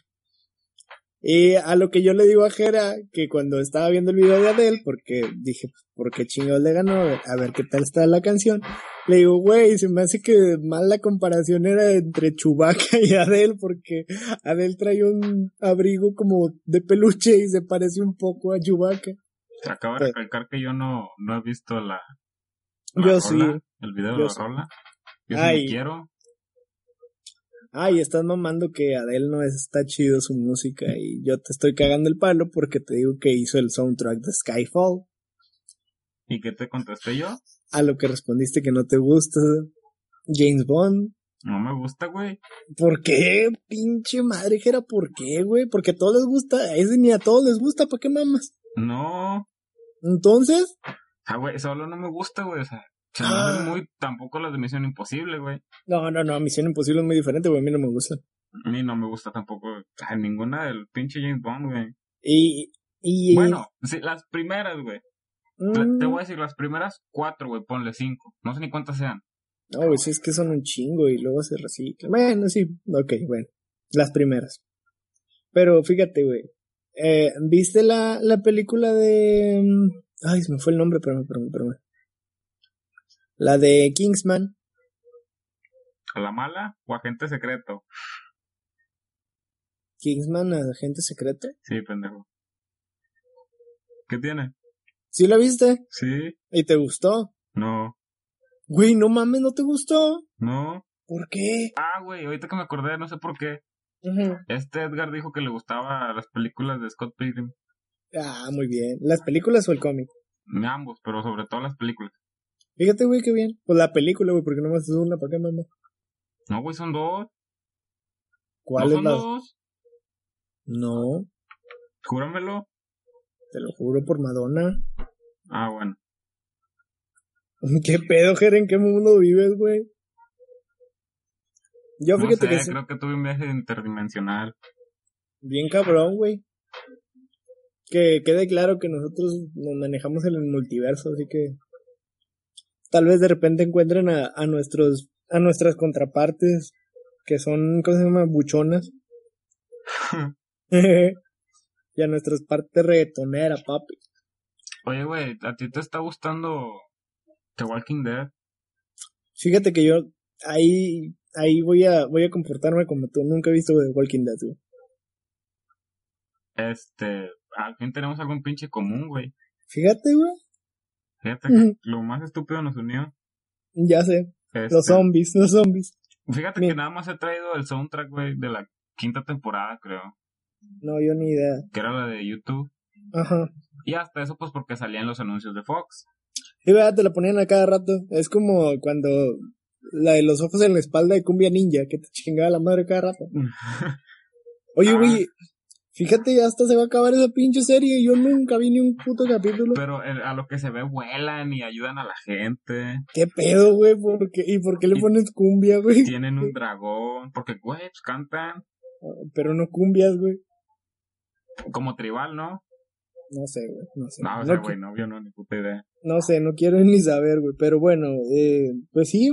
Speaker 1: Y a lo que yo le digo a Jera, que cuando estaba viendo el video de Adele, porque dije, ¿por qué chingados le ganó? A ver, qué tal está la canción. Le digo, güey, se me hace que mal la comparación era entre Chewbacca y Adele, porque Adele trae un abrigo como de peluche y se parece un poco a Chewbacca.
Speaker 2: Se acaba de recalcar que yo no, no he visto la,
Speaker 1: Yo sí.
Speaker 2: el video de
Speaker 1: Yo
Speaker 2: la
Speaker 1: sí.
Speaker 2: rola. Yo sí
Speaker 1: Ay.
Speaker 2: me quiero.
Speaker 1: Ay, estás mamando que Adele no está chido su música y yo te estoy cagando el palo porque te digo que hizo el soundtrack de Skyfall.
Speaker 2: ¿Y qué te contesté yo?
Speaker 1: A lo que respondiste que no te gusta James Bond.
Speaker 2: No me gusta, güey.
Speaker 1: ¿Por qué? Pinche madre, que era por qué, güey? Porque a todos les gusta, a ese ni a todos les gusta, ¿para qué mamas?
Speaker 2: No.
Speaker 1: Entonces,
Speaker 2: Ah, güey, solo no me gusta, güey. O sea,
Speaker 1: Ah.
Speaker 2: muy tampoco las de Misión Imposible, güey.
Speaker 1: no, no, no, Misión Imposible es muy diferente, güey, a mí no me gusta.
Speaker 2: A mí no me gusta tampoco ah, ninguna del pinche James Bond, güey.
Speaker 1: Y, y...
Speaker 2: Bueno, sí, las primeras, güey. Te,
Speaker 1: mm,
Speaker 2: te voy a decir, las primeras cuatro, güey, ponle cinco. No sé ni cuántas sean.
Speaker 1: No, güey, sí, es que son un chingo y luego se reciclan. Bueno, sí, ok, bueno. Las primeras. Pero fíjate, güey. Eh, ¿Viste la, la película de... mm, Ay, se me fue el nombre, espérame, espérame, espérame. La de Kingsman.
Speaker 2: ¿A la mala o agente secreto?
Speaker 1: Kingsman, agente secreto.
Speaker 2: Sí, pendejo. ¿Qué tiene?
Speaker 1: ¿Sí la viste?
Speaker 2: Sí,
Speaker 1: ¿Y te gustó?
Speaker 2: no,
Speaker 1: Güey, no mames, ¿no te gustó?
Speaker 2: no.
Speaker 1: ¿Por qué?
Speaker 2: Ah, güey, ahorita que me acordé, no sé por qué. Este Edgar dijo que le gustaba las películas de Scott Pilgrim.
Speaker 1: Ah, muy bien. ¿Las películas o el cómic?
Speaker 2: Ambos, pero sobre todo las películas.
Speaker 1: Fíjate, güey, qué bien. Pues la película, güey, porque nomás es una, ¿para qué mamá?
Speaker 2: No, güey, son dos.
Speaker 1: ¿Cuál
Speaker 2: ¿No son
Speaker 1: la...?
Speaker 2: dos?
Speaker 1: No,
Speaker 2: Júramelo.
Speaker 1: te lo juro por Madonna.
Speaker 2: Ah, bueno. (laughs)
Speaker 1: ¿Qué pedo, Jer? ¿En qué mundo vives, güey? Yo
Speaker 2: No
Speaker 1: fíjate
Speaker 2: sé,
Speaker 1: que
Speaker 2: creo que tuve un viaje interdimensional.
Speaker 1: bien cabrón, güey. Que quede claro que nosotros nos manejamos en el multiverso, así que tal vez de repente encuentren a, a nuestros a nuestras contrapartes que son ¿cómo se llama? buchonas (laughs) (laughs) y a nuestras partes reggaetoneras, papi.
Speaker 2: Oye, güey, ¿a ti te está gustando The Walking Dead?
Speaker 1: Fíjate que yo ahí ahí voy a voy a comportarme como tú, nunca he visto The Walking Dead, güey.
Speaker 2: Este, al fin tenemos algún pinche común, güey.
Speaker 1: Fíjate, güey.
Speaker 2: Fíjate que (laughs) lo más estúpido nos unió.
Speaker 1: Ya sé,
Speaker 2: Este,
Speaker 1: los zombies, los zombies.
Speaker 2: Fíjate
Speaker 1: Mira.
Speaker 2: que nada más he traído el soundtrack, güey, de la quinta temporada, creo.
Speaker 1: No, yo ni idea.
Speaker 2: Que era la de YouTube.
Speaker 1: Ajá.
Speaker 2: Y hasta eso, pues porque salían los anuncios de Fox.
Speaker 1: Y verdad, te la ponían a cada rato. Es como cuando la de los ojos en la espalda de Cumbia Ninja, que te chingaba la madre cada rato. (laughs) Oye,
Speaker 2: Ah.
Speaker 1: güey, fíjate, ya hasta se va a acabar esa pinche serie yo nunca vi ni un puto capítulo.
Speaker 2: Pero el- a lo que se ve vuelan y ayudan a la gente.
Speaker 1: ¿Qué pedo, güey? ¿Y por qué le
Speaker 2: Y-
Speaker 1: pones cumbia, güey?
Speaker 2: Tienen un dragón. Porque, güey, pues cantan
Speaker 1: Pero no cumbias, güey.
Speaker 2: como tribal, ¿no?
Speaker 1: No sé, güey, no sé.
Speaker 2: No, o
Speaker 1: No
Speaker 2: sea, güey, no, yo no, ni puta idea.
Speaker 1: No sé, no quiero (laughs) ni saber, güey. Pero bueno, eh, pues sí.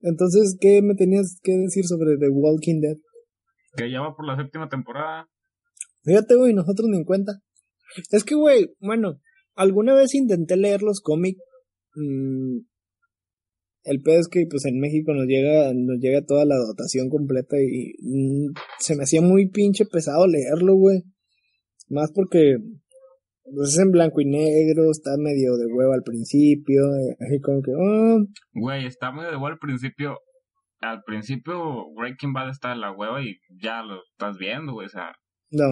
Speaker 1: Entonces, ¿qué me tenías que decir sobre The Walking Dead?
Speaker 2: Que ya va por la séptima temporada.
Speaker 1: Fíjate, güey, nosotros ni en cuenta. Es que, güey, bueno, alguna vez intenté leer los cómics. mm, el pedo es que, pues, en México nos llega, nos llega toda la dotación completa y mm, se me hacía muy pinche pesado leerlo, güey. Más porque, pues, es en blanco y negro, está medio de huevo al principio, eh, así como que, oh,
Speaker 2: Güey, está medio de igual al principio. Al principio Breaking Bad está de la hueva y ya lo estás viendo, güey. O sea,
Speaker 1: no,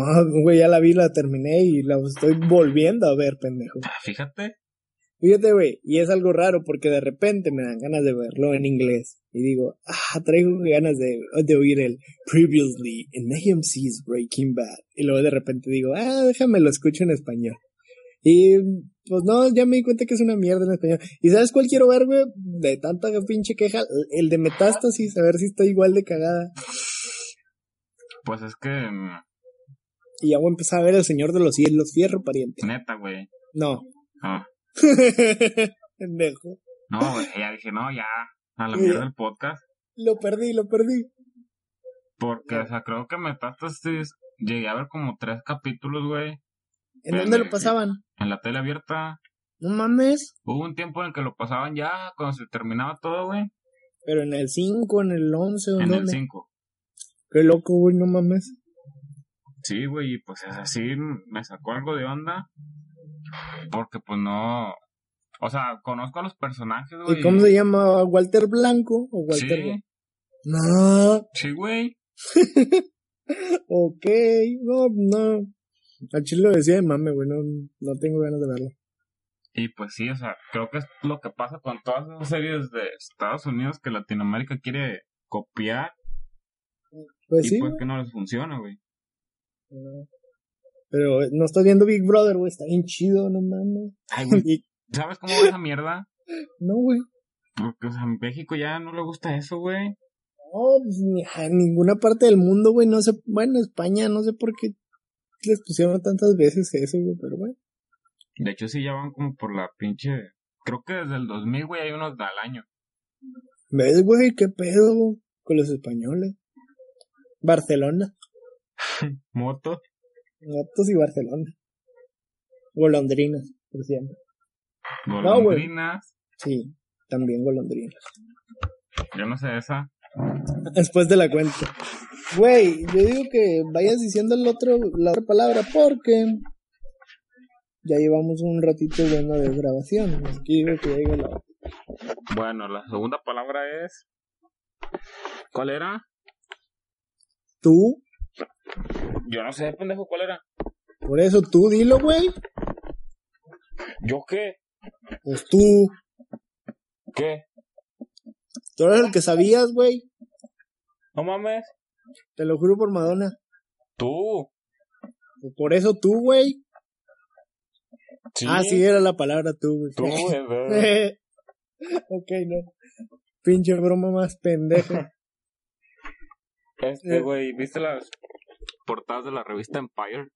Speaker 1: güey, ya la vi, la terminé y la estoy volviendo a ver, pendejo.
Speaker 2: fíjate.
Speaker 1: Fíjate, güey, y es algo raro porque de repente me dan ganas de verlo en inglés. Y digo, ah, traigo ganas de, de oír el Previously in AMC's Breaking Bad. Y luego de repente digo, ah, déjame lo escucho en español. Y pues no, ya me di cuenta que es una mierda en español. ¿Y sabes cuál quiero ver, güey? De tanta pinche queja, el de Metástasis, a ver si estoy igual de cagada.
Speaker 2: Pues es que, mm,
Speaker 1: Y ya voy a empezar a ver El Señor de los Cielos, Fierro Pariente.
Speaker 2: neta, güey.
Speaker 1: No.
Speaker 2: No, (laughs)
Speaker 1: Pendejo.
Speaker 2: no, güey, ya dije, no, ya. A la mierda del podcast.
Speaker 1: Lo perdí, lo perdí.
Speaker 2: Porque, o sea, creo que Metástasis llegué a ver como tres capítulos, güey.
Speaker 1: ¿En dónde lo pasaban?
Speaker 2: En la tele abierta.
Speaker 1: No mames.
Speaker 2: Hubo un tiempo en el que lo pasaban ya, cuando se terminaba todo, güey.
Speaker 1: Pero en el 5, en el 11, ¿o
Speaker 2: En el
Speaker 1: dónde?
Speaker 2: 5.
Speaker 1: Qué loco, güey, no mames.
Speaker 2: Sí, güey, y pues así me sacó algo de onda. Porque pues no... O sea, conozco a los personajes, güey.
Speaker 1: ¿Y cómo se llama? ¿Walter Blanco o Walter?
Speaker 2: Sí,
Speaker 1: No.
Speaker 2: sí, güey. (laughs)
Speaker 1: Ok, no, no. Al chile lo decía de mame, güey, no, no tengo ganas de verlo.
Speaker 2: Y pues sí, o sea, creo que es lo que pasa con todas esas series de Estados Unidos que Latinoamérica quiere copiar
Speaker 1: Pues
Speaker 2: y
Speaker 1: sí,
Speaker 2: pues
Speaker 1: güey.
Speaker 2: que no les funciona, güey.
Speaker 1: pero eh, no estás viendo Big Brother, güey, está bien chido, no mames.
Speaker 2: Ay, güey, (laughs)
Speaker 1: Y-
Speaker 2: ¿sabes cómo va esa mierda? (laughs)
Speaker 1: no, güey.
Speaker 2: Porque, o sea, en México ya no le gusta eso, güey.
Speaker 1: No, pues ni a ninguna parte del mundo, güey, no sé, bueno, España, no sé por qué les pusieron tantas veces eso, güey, pero bueno.
Speaker 2: De hecho, sí, ya van como por la pinche... Creo que desde el 2000, güey, hay unos al año.
Speaker 1: ¿Ves, güey? ¿Qué pedo con los españoles? Barcelona, (laughs)
Speaker 2: Moto.
Speaker 1: Gatos y Barcelona. Golondrinas, por siempre.
Speaker 2: Golondrinas.
Speaker 1: Sí, también golondrinas.
Speaker 2: Yo no sé esa.
Speaker 1: Después de la cuenta. Güey, yo digo que vayas diciendo el otro, la otra palabra porque ya llevamos un ratito bueno de grabación. Aquí digo que la
Speaker 2: Bueno, la segunda palabra es... ¿Cuál era?
Speaker 1: Tú,
Speaker 2: Yo no sé, pendejo, ¿cuál era?
Speaker 1: por eso tú dilo, güey.
Speaker 2: ¿Yo qué?
Speaker 1: Pues tú,
Speaker 2: ¿Qué?
Speaker 1: Tú eres el que sabías, güey.
Speaker 2: No mames.
Speaker 1: Te lo juro por Madonna.
Speaker 2: Tú.
Speaker 1: Pues Por eso tú, güey.
Speaker 2: Sí.
Speaker 1: Ah, sí, era la palabra tú, güey.
Speaker 2: Tú, bebé. (laughs)
Speaker 1: ok, no. Pinche broma más pendeja.
Speaker 2: Este, güey, ¿viste las portadas de la revista Empire?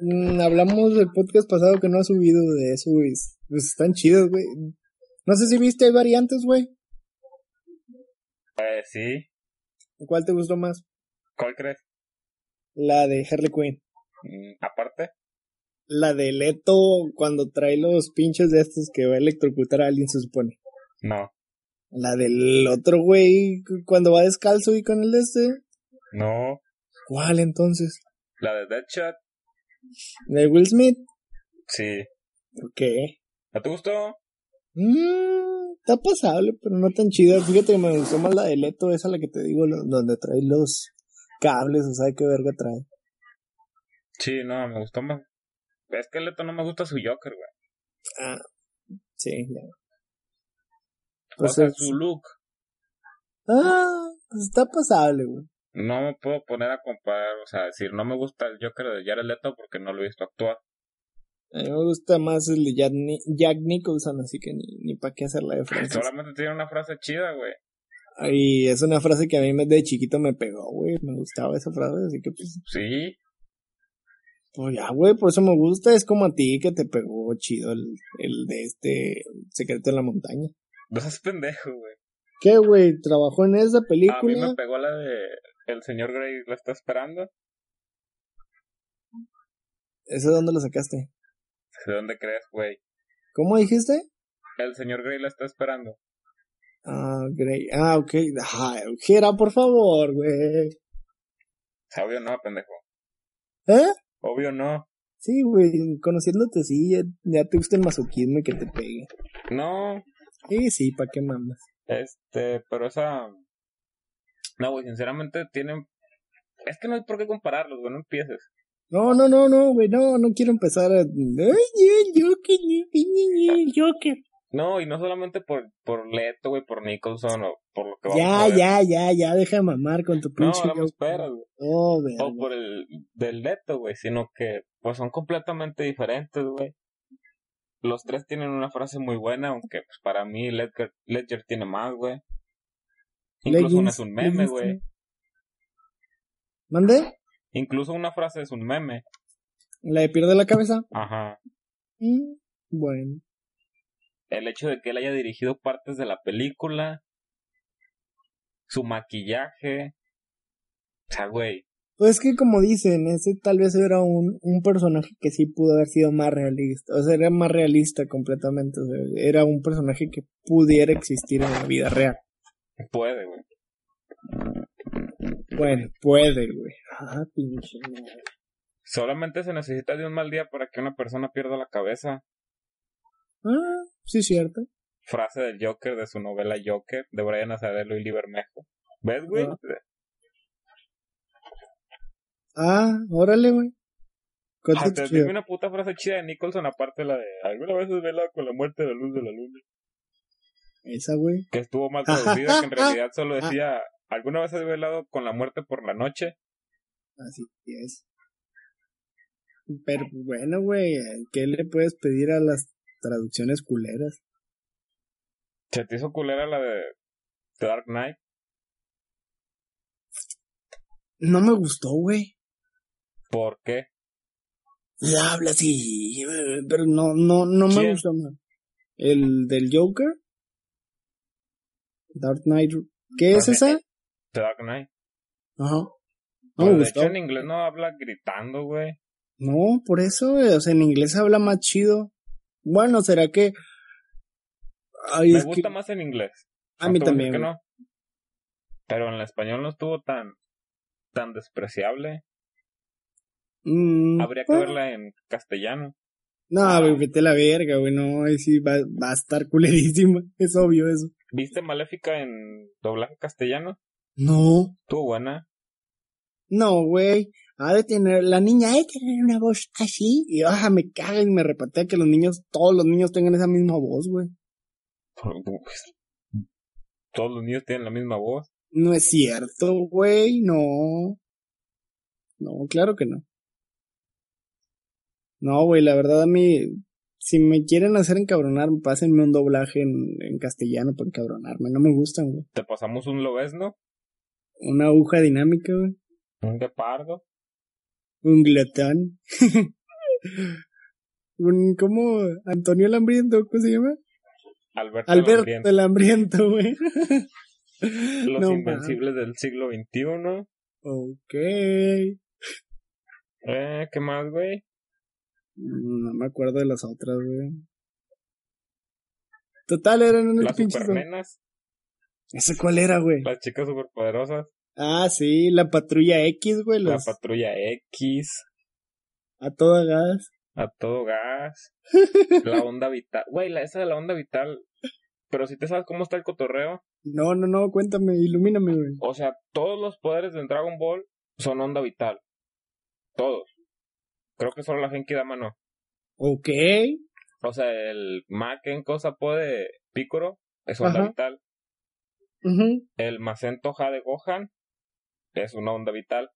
Speaker 1: Mm, hablamos del podcast pasado que no ha subido de eso, güey. Pues están chidos, güey. No sé si viste, hay variantes, güey.
Speaker 2: Eh, sí.
Speaker 1: ¿Cuál te gustó más?
Speaker 2: ¿Cuál crees?
Speaker 1: La de Harley Quinn.
Speaker 2: Mm, aparte.
Speaker 1: La de Leto cuando trae los pinches de estos que va a electrocutar a alguien, se supone.
Speaker 2: No.
Speaker 1: La del otro güey cuando va descalzo y con el de este.
Speaker 2: No.
Speaker 1: ¿Cuál entonces?
Speaker 2: La de Deadshot.
Speaker 1: ¿De Will Smith?
Speaker 2: Sí.
Speaker 1: Ok.
Speaker 2: ¿No te gustó?
Speaker 1: Mm, está pasable, pero no tan chida. Fíjate que me gustó más la de Leto, esa la que te digo, lo- donde trae los cables, o sea, qué verga trae.
Speaker 2: Sí, no, me gustó más. Es que Leto no me gusta su Joker, güey.
Speaker 1: Ah, sí, ya.
Speaker 2: O sea,
Speaker 1: es-
Speaker 2: su look.
Speaker 1: Ah, pues está pasable, güey.
Speaker 2: No me puedo poner a comparar, o sea, decir, no me gusta el Joker de Jared Leto porque no lo he visto actuar.
Speaker 1: A mí me gusta más el de Jack, Ni- Jack Nicholson, así que ni, ni para qué hacer la de Francis.
Speaker 2: Solamente tiene una frase chida, güey.
Speaker 1: Y es una frase que a mí de chiquito me pegó, güey. Me gustaba esa frase, así que pues,
Speaker 2: Sí.
Speaker 1: pues ya, güey, por eso me gusta. Es como a ti que te pegó chido el, el de este Secreto en la Montaña.
Speaker 2: No seas pendejo, güey.
Speaker 1: ¿Qué, güey? ¿Trabajó en esa
Speaker 2: A mí
Speaker 1: película?
Speaker 2: me pegó la de El señor Grey la está esperando.
Speaker 1: ¿Esa de dónde lo sacaste?
Speaker 2: ¿De dónde crees, güey?
Speaker 1: ¿Cómo dijiste?
Speaker 2: El señor Grey la está esperando.
Speaker 1: Ah, Grey. Ah, ok. Ay, por favor, güey.
Speaker 2: Obvio no, pendejo.
Speaker 1: ¿Eh?
Speaker 2: Obvio no.
Speaker 1: Sí, güey. Conociéndote, sí, ya, ya te gusta el masoquismo y que te pegue.
Speaker 2: No,
Speaker 1: Sí, sí, ¿para qué mamas?
Speaker 2: este, pero esa... No, güey, sinceramente tienen... Es que no hay por qué compararlos, güey, no empieces.
Speaker 1: No, no, no, no, güey, no, no quiero empezar a... Ay, el Joker, el Joker.
Speaker 2: No, y no solamente por, por Leto, güey, por Nicholson o por lo que vamos
Speaker 1: Ya,
Speaker 2: a ver.
Speaker 1: ya, ya, ya, deja de mamar con tu
Speaker 2: No,
Speaker 1: pinche...
Speaker 2: ahora me
Speaker 1: Joker.
Speaker 2: esperas, güey.
Speaker 1: Oh.
Speaker 2: O por el del Leto, güey, sino que pues son completamente diferentes, güey. Los tres tienen una frase muy buena, aunque pues para mí Ledger, Ledger tiene más, güey. Incluso una es un meme, güey.
Speaker 1: ¿Mande?
Speaker 2: Incluso una frase es un meme.
Speaker 1: ¿La de pierde la cabeza?
Speaker 2: Ajá.
Speaker 1: Mm, bueno.
Speaker 2: El hecho de que él haya dirigido partes de la película. Su maquillaje. O sea, güey.
Speaker 1: Pues es que como dicen, ese tal vez era un, un personaje que sí pudo haber sido más realista. O sea, era más realista completamente. O sea, era un personaje que pudiera existir en la vida real.
Speaker 2: Puede, güey.
Speaker 1: Bueno, puede, güey. Ah, pinche madre.
Speaker 2: Solamente se necesita de un mal día para que una persona pierda la cabeza.
Speaker 1: Ah, sí, cierto.
Speaker 2: Frase del Joker de su novela Joker, de Brian Azzarello y Libermejo. ¿Ves, güey?
Speaker 1: Ah. Ah, órale, güey.
Speaker 2: Hasta
Speaker 1: chida.
Speaker 2: dime una puta frase chida de Nicholson, aparte de la de ¿Alguna vez has velado con la muerte de la luz de la luna?
Speaker 1: Esa, güey.
Speaker 2: Que estuvo mal (laughs) traducida, que en realidad solo
Speaker 1: Ah.
Speaker 2: decía ¿Alguna vez has velado con la muerte por la noche?
Speaker 1: Así es. Pero bueno, güey, ¿qué le puedes pedir a las traducciones culeras?
Speaker 2: ¿Se te hizo culera la de Dark Knight?
Speaker 1: No me gustó, güey.
Speaker 2: ¿Por qué?
Speaker 1: Habla así, pero no, no, no me
Speaker 2: ¿Quién?
Speaker 1: gustó. man. El del Joker. Dark Knight. ¿Qué es esa?
Speaker 2: Dark Knight.
Speaker 1: Ajá. No
Speaker 2: Pues, de hecho en inglés no habla gritando, güey.
Speaker 1: No, por eso, güey, o sea, en inglés habla más chido. Bueno, ¿será que...? Ay,
Speaker 2: Me
Speaker 1: que
Speaker 2: gusta más en inglés.
Speaker 1: a
Speaker 2: No
Speaker 1: mí también.
Speaker 2: que no. Pero en el español no estuvo tan tan despreciable.
Speaker 1: Mm,
Speaker 2: Habría que
Speaker 1: bueno.
Speaker 2: verla en castellano.
Speaker 1: No, güey, vete la verga, güey, no, ahí sí va, va a estar culerísima, (laughs) es obvio eso.
Speaker 2: ¿Viste Maléfica en doblaje castellano?
Speaker 1: No,
Speaker 2: Estuvo buena.
Speaker 1: no, güey, ha de tener, la niña ha de tener una voz así, y ah, me caga y me repatea que los niños, todos los niños tengan esa misma voz, güey.
Speaker 2: Pues, Todos los niños tienen la misma voz.
Speaker 1: No es cierto, güey, no. No, claro que no. No, güey, la verdad a mí, si me quieren hacer encabronar, pásenme un doblaje en, en castellano para encabronarme, no me gustan, güey.
Speaker 2: Te pasamos un lobesno,
Speaker 1: Una aguja dinámica, güey.
Speaker 2: un guepardo.
Speaker 1: Un glotón. (laughs) un, ¿cómo? Antonio el Hambriento, ¿cómo se llama?
Speaker 2: Alberto,
Speaker 1: Alberto el Hambriento, güey. (laughs)
Speaker 2: Los
Speaker 1: no,
Speaker 2: invencibles del siglo XXI.
Speaker 1: Ok.
Speaker 2: Eh, ¿qué más, güey?
Speaker 1: No me acuerdo de las otras, güey. Total, eran unos
Speaker 2: Las
Speaker 1: pinches. ¿Ese cuál era, güey?
Speaker 2: las chicas superpoderosas,
Speaker 1: Ah, sí, la patrulla X, güey.
Speaker 2: la patrulla X,
Speaker 1: a toda gas.
Speaker 2: a todo gas, (laughs) la onda vital. Güey, la, esa de la onda vital. Pero si te sabes cómo está el cotorreo,
Speaker 1: No, no, no, cuéntame, ilumíname, güey.
Speaker 2: o sea, todos los poderes de Dragon Ball son onda vital. Todos. Creo que solo la Genki Dama no.
Speaker 1: Ok.
Speaker 2: O sea, el Maken Sapo de Piccolo es onda
Speaker 1: Ajá.
Speaker 2: vital. El Macento Ha de Gohan es una onda vital.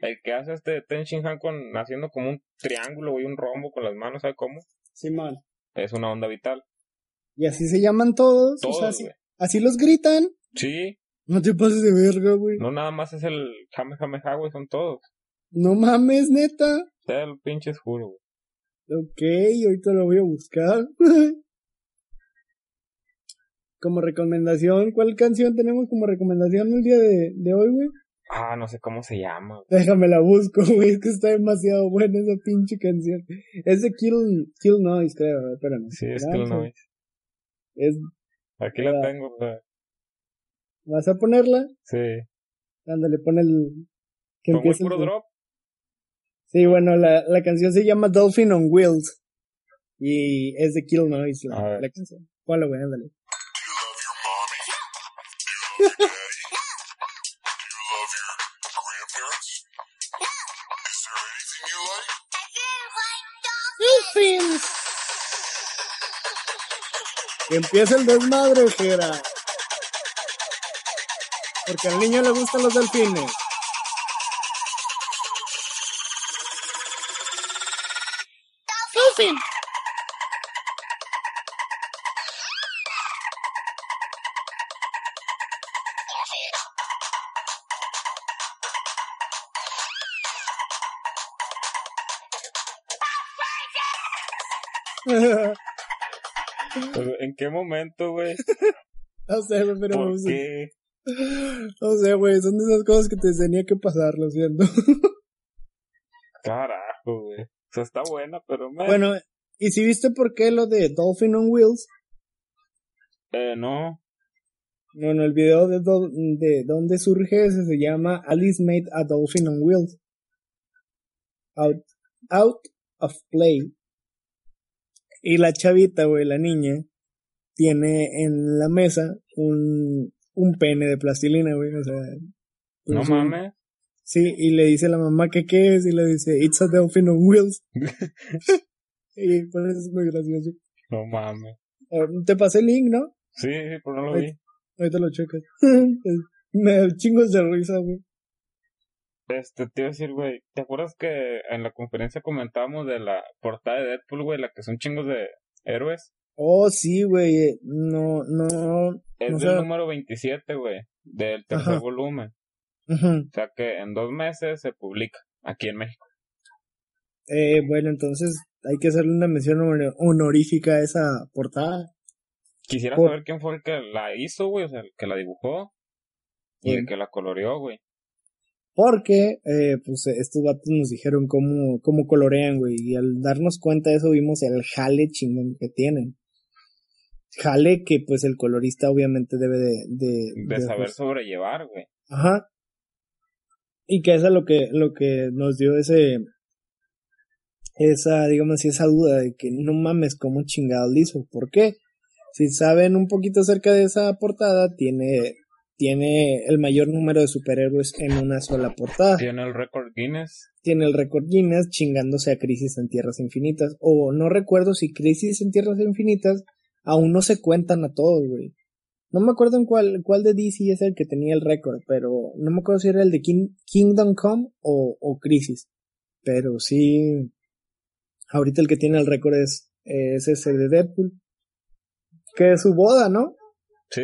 Speaker 2: El que hace este Ten Shin Han con haciendo como un triángulo y un rombo con las manos, ¿sabes cómo?
Speaker 1: Simón.
Speaker 2: Es una onda vital.
Speaker 1: Y así se llaman todos. o sea,
Speaker 2: Todos,
Speaker 1: así,
Speaker 2: güey.
Speaker 1: así los gritan.
Speaker 2: Sí,
Speaker 1: No te pases de verga, güey. No.
Speaker 2: no nada más es el Kamehameha, güey, son todos.
Speaker 1: mames, neta.
Speaker 2: Te lo pinches juro, güey.
Speaker 1: Ok, ahorita lo voy a buscar. (laughs) como recomendación, ¿cuál canción tenemos como recomendación el día de, de hoy, güey?
Speaker 2: Ah, no sé cómo se llama. güey.
Speaker 1: Déjame la busco, (laughs) güey, es que está demasiado buena esa pinche canción. Es de Kill, Kill Noise, creo, ver, espérame.
Speaker 2: Sí, es que
Speaker 1: Vamos a-
Speaker 2: no es.
Speaker 1: es-
Speaker 2: Aquí la
Speaker 1: Ah.
Speaker 2: tengo, güey.
Speaker 1: ¿Vas a ponerla?
Speaker 2: Sí.
Speaker 1: Ándale, pon el... Que
Speaker 2: el
Speaker 1: empiece el-
Speaker 2: puro drop.
Speaker 1: Sí, bueno, la, la canción se llama Dolphin on Wheels. Y es de Kill Noise, la canción. Ponla, güey, ándale. Dolphins. Que empiece el desmadre. Porque al niño le gustan los delfines.
Speaker 2: Qué momento, güey? (laughs)
Speaker 1: no sé, güey, pero
Speaker 2: ¿Por qué?
Speaker 1: No sé, güey, son de esas cosas que te tenía que pasar, lo siento. (laughs)
Speaker 2: Carajo, güey. O sea, está buena, pero me...
Speaker 1: bueno, ¿y si viste por qué lo de Dolphin on Wheels?
Speaker 2: Eh, no.
Speaker 1: Bueno, el video de, do- de dónde surge ese se llama Alice Made a Dolphin on Wheels. Out, out of Play. Y la chavita, güey, la niña, tiene en la mesa un, un pene de plastilina, güey. O sea.
Speaker 2: No
Speaker 1: pues,
Speaker 2: mames.
Speaker 1: Sí, y le dice a la mamá que qué es, y le dice, It's a dolphin on wheels. (laughs) y por eso es muy gracioso.
Speaker 2: No mames.
Speaker 1: Eh, Te pasé el link, ¿no?
Speaker 2: Sí, sí, pero no lo vi.
Speaker 1: Ahorita lo checas. (laughs) Me da chingos de risa, güey.
Speaker 2: Este, te iba a decir, güey, ¿te acuerdas que en la conferencia comentábamos de la portada de Deadpool, güey, la que son chingos de héroes?
Speaker 1: Oh, sí, güey. eh, No, no.
Speaker 2: Es
Speaker 1: O
Speaker 2: del
Speaker 1: sea-
Speaker 2: número 27, güey, del tercer
Speaker 1: Ajá.
Speaker 2: volumen. O sea que en dos meses se publica aquí en México.
Speaker 1: Eh, bueno, entonces hay que hacerle una mención honor- honorífica a esa portada.
Speaker 2: Quisiera
Speaker 1: Por-
Speaker 2: saber quién fue el que la hizo, güey, o sea, el que la dibujó y el que la coloreó, güey.
Speaker 1: Porque, eh, pues, eh, estos vatos nos dijeron cómo, cómo colorean, güey. Y al darnos cuenta de eso vimos el jale chingón que tienen. Jale que, pues, el colorista obviamente debe de... De,
Speaker 2: De saber
Speaker 1: pues,
Speaker 2: sobrellevar, güey.
Speaker 1: Ajá. Y que eso es lo que, lo que nos dio ese, esa, digamos así, esa duda de que no mames, cómo chingado lo hizo. ¿Por qué? Si saben un poquito acerca de esa portada, tiene, tiene el mayor número de superhéroes en una sola portada.
Speaker 2: Tiene el récord Guinness.
Speaker 1: Tiene el récord Guinness chingándose a Crisis en Tierras Infinitas. O no recuerdo si Crisis en Tierras Infinitas aún no se cuentan a todos, güey. No me acuerdo en cuál, cuál de DC es el que tenía el récord, pero no me acuerdo si era el de King- Kingdom Come o, o Crisis. Pero sí, ahorita el que tiene el récord es, es ese de Deadpool. Que es su boda, ¿no?
Speaker 2: Sí.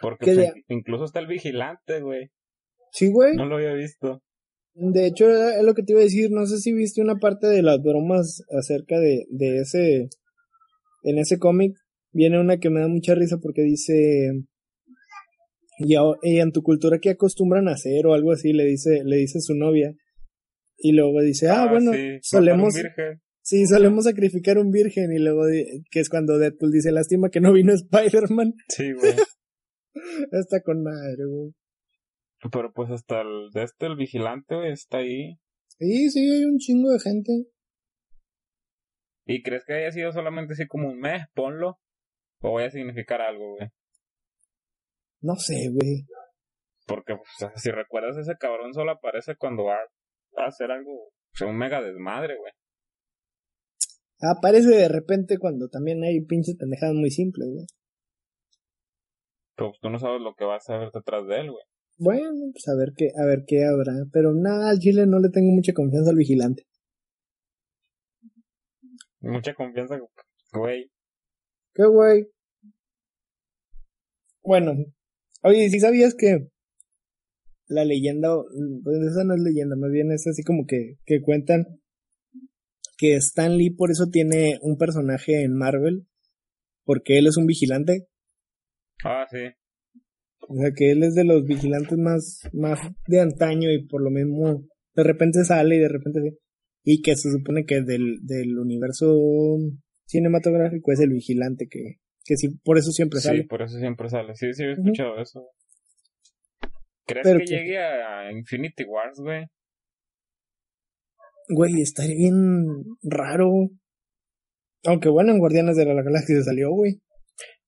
Speaker 2: Porque
Speaker 1: ¿Qué
Speaker 2: pues, incluso está el vigilante, güey.
Speaker 1: Sí, güey.
Speaker 2: No lo había visto.
Speaker 1: De hecho, es lo que te iba a decir. No sé si viste una parte de las bromas acerca de, de ese. En ese cómic viene una que me da mucha risa porque dice. Y, en tu cultura, ¿qué acostumbran a hacer? O algo así, le dice, le dice su novia. Y luego dice, ah, bueno,
Speaker 2: sí,
Speaker 1: solemos, sí, solemos sacrificar un virgen. Y luego, que es cuando Deadpool dice, lástima que no vino Spider-Man. (laughs)
Speaker 2: Sí, güey. (laughs)
Speaker 1: Está con madre, güey.
Speaker 2: Pero pues hasta el de este, el vigilante, güey, está ahí.
Speaker 1: Sí, sí, hay un chingo de gente.
Speaker 2: ¿Y crees que haya sido solamente así como un mes? Ponlo. ¿O vaya a significar algo, güey?
Speaker 1: No sé, güey.
Speaker 2: Porque, o sea, si recuerdas, ese cabrón solo aparece cuando va a hacer algo, o sea, un mega desmadre, güey.
Speaker 1: Aparece de repente cuando también hay pinches pendejadas muy simples, güey.
Speaker 2: Pero pues, tú no sabes lo que vas a ver detrás de él, güey.
Speaker 1: Bueno, pues a ver qué, a ver qué habrá. Pero nada, al Chile no le tengo mucha confianza al vigilante.
Speaker 2: Mucha confianza, güey.
Speaker 1: ¿Qué güey? Bueno, oye, ¿sí sabías que la leyenda, pues esa no es leyenda, más bien es así como que, que cuentan que Stan Lee por eso tiene un personaje en Marvel, porque él es un vigilante.
Speaker 2: Ah, sí.
Speaker 1: O sea, que él es de los vigilantes más, más de antaño y por lo mismo de repente sale y de repente sí. Y que se supone que del, del universo cinematográfico es el vigilante que, que sí, por eso siempre
Speaker 2: Sí,
Speaker 1: sale.
Speaker 2: por eso siempre sale. Sí, sí, he escuchado eso. ¿Crees
Speaker 1: Pero
Speaker 2: que
Speaker 1: que-
Speaker 2: llegue a Infinity Wars, güey?
Speaker 1: Güey, estaría bien raro. Aunque bueno, en Guardianes de la Galaxia salió, güey.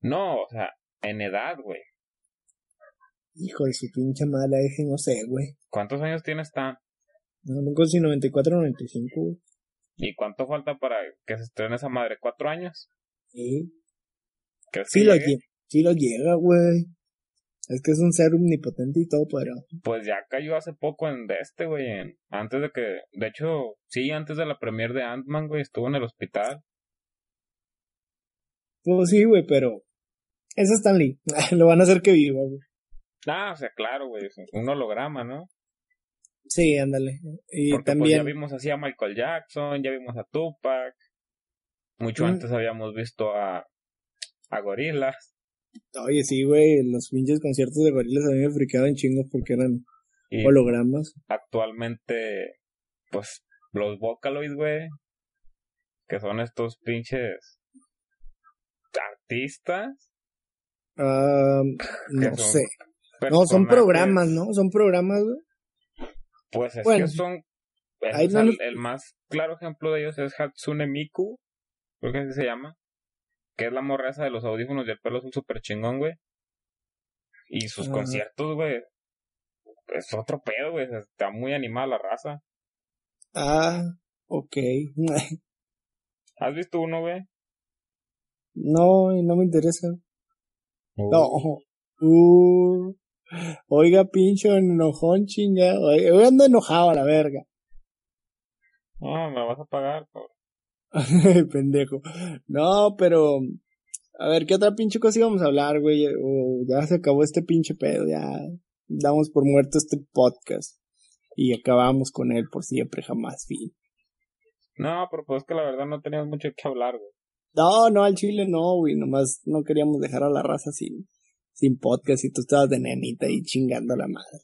Speaker 2: No, o sea, en edad, güey.
Speaker 1: Hijo de su pinche madre, ese no sé, güey.
Speaker 2: ¿Cuántos años tiene Stan?
Speaker 1: No, sé si 94 o 95, güey.
Speaker 2: ¿Y cuánto falta para que se estrene esa madre? ¿Cuatro años?
Speaker 1: Sí,
Speaker 2: ¿Crees que
Speaker 1: sí lo, sí lo llega, güey. Es que es un ser omnipotente y todo, pero...
Speaker 2: Pues ya cayó hace poco en de este, güey. en- Antes de que. De hecho, sí, antes de la premier de Ant-Man, güey, estuvo en el hospital.
Speaker 1: Pues sí, güey, pero... Es Stan Lee. (laughs) lo van a hacer que viva, güey.
Speaker 2: Ah, o sea, claro, güey. es Un holograma, ¿no?
Speaker 1: Sí, ándale. Y
Speaker 2: Porque
Speaker 1: también...
Speaker 2: pues ya vimos así a Michael Jackson, ya vimos a Tupac. Mucho
Speaker 1: Mm.
Speaker 2: antes habíamos visto a. A Gorillaz.
Speaker 1: Oye, sí, güey, los pinches conciertos de gorilas a mí me friqueaban chingos porque eran
Speaker 2: Y
Speaker 1: hologramas.
Speaker 2: actualmente, pues, los Vocaloid, güey. Que son estos pinches. Artistas.
Speaker 1: Ah, no
Speaker 2: son
Speaker 1: sé. No, son programas, ¿no? Son programas, güey.
Speaker 2: Pues es
Speaker 1: Bueno.
Speaker 2: que son el, el, más claro ejemplo de ellos es Hatsune Miku, creo que así se llama. Que es la morreza de los audífonos y el pelo es un super chingón, güey. Y sus conciertos, güey. Es otro pedo, güey. Está muy animada la raza.
Speaker 1: Ah, ok. (laughs)
Speaker 2: ¿Has visto uno, güey?
Speaker 1: No, y no me interesa. No. Uh, oiga, pincho enojón, chinga. Hoy ando enojado a la verga.
Speaker 2: No, me vas a pagar, cabrón. (laughs)
Speaker 1: Pendejo. No, pero. A ver, ¿qué otra pinche cosa íbamos a hablar, güey? O ya se acabó este pinche pedo, ya damos por muerto este podcast. Y acabamos con él por siempre, jamás fin.
Speaker 2: No, pero pues que la verdad no teníamos mucho que hablar, güey.
Speaker 1: No, no, al chile no, güey. Nomás no queríamos dejar a la raza sin, sin podcast y tú estabas de nenita ahí chingando la madre.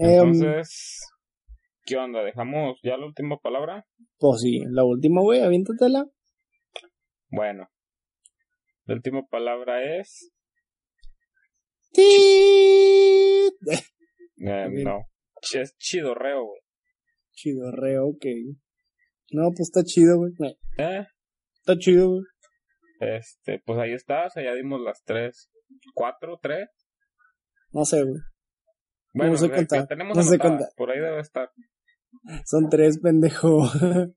Speaker 2: Em, Entonces, ¿qué onda? ¿Dejamos ya la última palabra?
Speaker 1: Pues sí, la última, güey, aviéntatela.
Speaker 2: Bueno, la última palabra es.
Speaker 1: Eh,
Speaker 2: no, es chidorreo, güey.
Speaker 1: Chidorreo, ok. No, pues está chido, güey.
Speaker 2: ¿Eh?
Speaker 1: Está chido, güey.
Speaker 2: Este, pues ahí está, o sea, ya dimos las tres. ¿Cuatro? ¿Tres?
Speaker 1: No sé, güey.
Speaker 2: Bueno, no sé contar. Tenemos no sé contar. Por ahí debe estar.
Speaker 1: Son tres, pendejo. (laughs)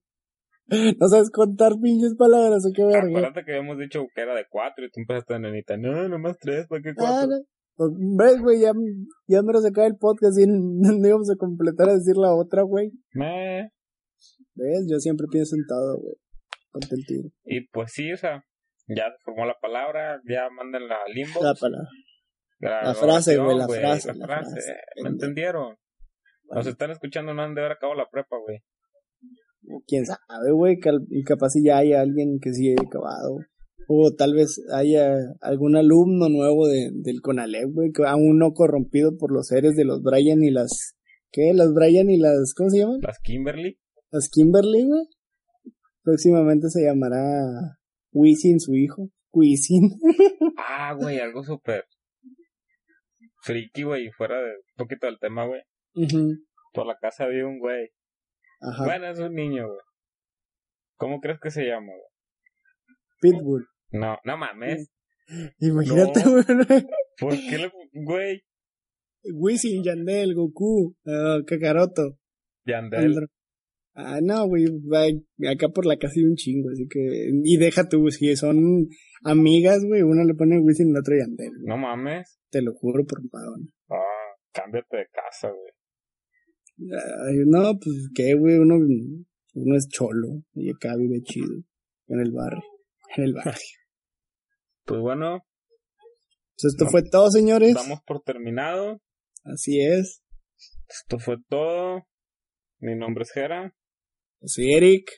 Speaker 1: no sabes contar pinches palabras o qué verga.
Speaker 2: Acuérdate que habíamos dicho que era de cuatro y tú empezaste a nenita. No, nomás tres, ¿para qué cuatro? Ah, no.
Speaker 1: Pues, ¿Ves, güey? Ya, ya me lo sacaba el podcast y (laughs) no íbamos a completar a decir la otra, güey.
Speaker 2: Me.
Speaker 1: ¿Ves? Yo siempre pienso en todo, güey. Ponte el tiro.
Speaker 2: Y pues sí, o sea, ya formó la palabra, ya manden la limbo.
Speaker 1: La palabra. La, frase, güey, la, frase,
Speaker 2: la, frase. ¿Me entendieron? Nos están escuchando, no han de haber acabado la prepa, güey.
Speaker 1: Quién sabe, güey, capaz si ya hay alguien que sí haya acabado. O tal vez haya algún alumno nuevo de, del CONALEP, güey, que aún no corrompido por los seres de los Brian y las... ¿Qué? Las Brian y las... ¿Cómo se llaman?
Speaker 2: Las Kimberly.
Speaker 1: Las Kimberly, güey. Próximamente se llamará Wisin, su hijo. Wisin.
Speaker 2: ah, güey, algo súper friki, güey, fuera de un poquito del tema, güey. Por la casa había un güey. Ajá. Bueno, es un niño, güey. ¿Cómo crees que se llama, güey?
Speaker 1: Pitbull.
Speaker 2: No, no mames. (gasps)
Speaker 1: Imagínate, güey.
Speaker 2: ¿Por qué le... güey?
Speaker 1: Wisin, Yandel, Goku, uh, Kakaroto.
Speaker 2: Yandel.
Speaker 1: Ah, no, güey, acá por la casa hay un chingo, así que... Y deja tú, si son amigas, güey, una le pone Wisin y la otra Yandel.
Speaker 2: No mames.
Speaker 1: Te lo juro por padrón.
Speaker 2: Ah, cámbiate de casa, güey.
Speaker 1: no, pues, ¿qué, güey? Uno, uno es cholo y acá vive chido. En el barrio. En el barrio. (laughs)
Speaker 2: pues bueno.
Speaker 1: Pues esto fue todo, señores.
Speaker 2: Damos por terminado.
Speaker 1: Así es.
Speaker 2: Esto fue todo. Mi nombre es Jera.
Speaker 1: Soy Eric.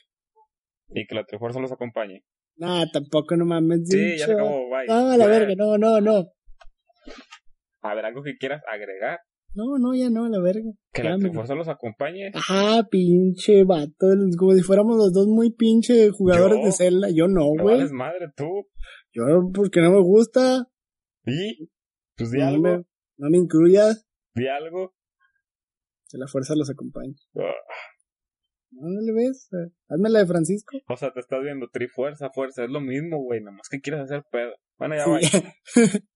Speaker 2: Y que la Trifuerza los acompañe.
Speaker 1: Nah, tampoco no mames.
Speaker 2: Sí, ya se acabó, bye.
Speaker 1: No, a la verga, no, no, no.
Speaker 2: A ver, algo que quieras agregar.
Speaker 1: No, no, ya no, a la verga.
Speaker 2: Que la Trifuerza los acompañe.
Speaker 1: Ajá, pinche vato. Como si fuéramos los dos muy pinche jugadores de Zelda. Yo no, güey.
Speaker 2: No madre tú.
Speaker 1: Yo, porque no me gusta.
Speaker 2: ¿Y? Pues di algo.
Speaker 1: no me incluyas.
Speaker 2: Di algo.
Speaker 1: Que la fuerza los acompañe. Ah. No, le ves. Hazme la de Francisco.
Speaker 2: O sea, te estás viendo tri fuerza, fuerza. Es lo mismo, güey. Nada más que quieres hacer pedo. Bueno, ya va. (laughs)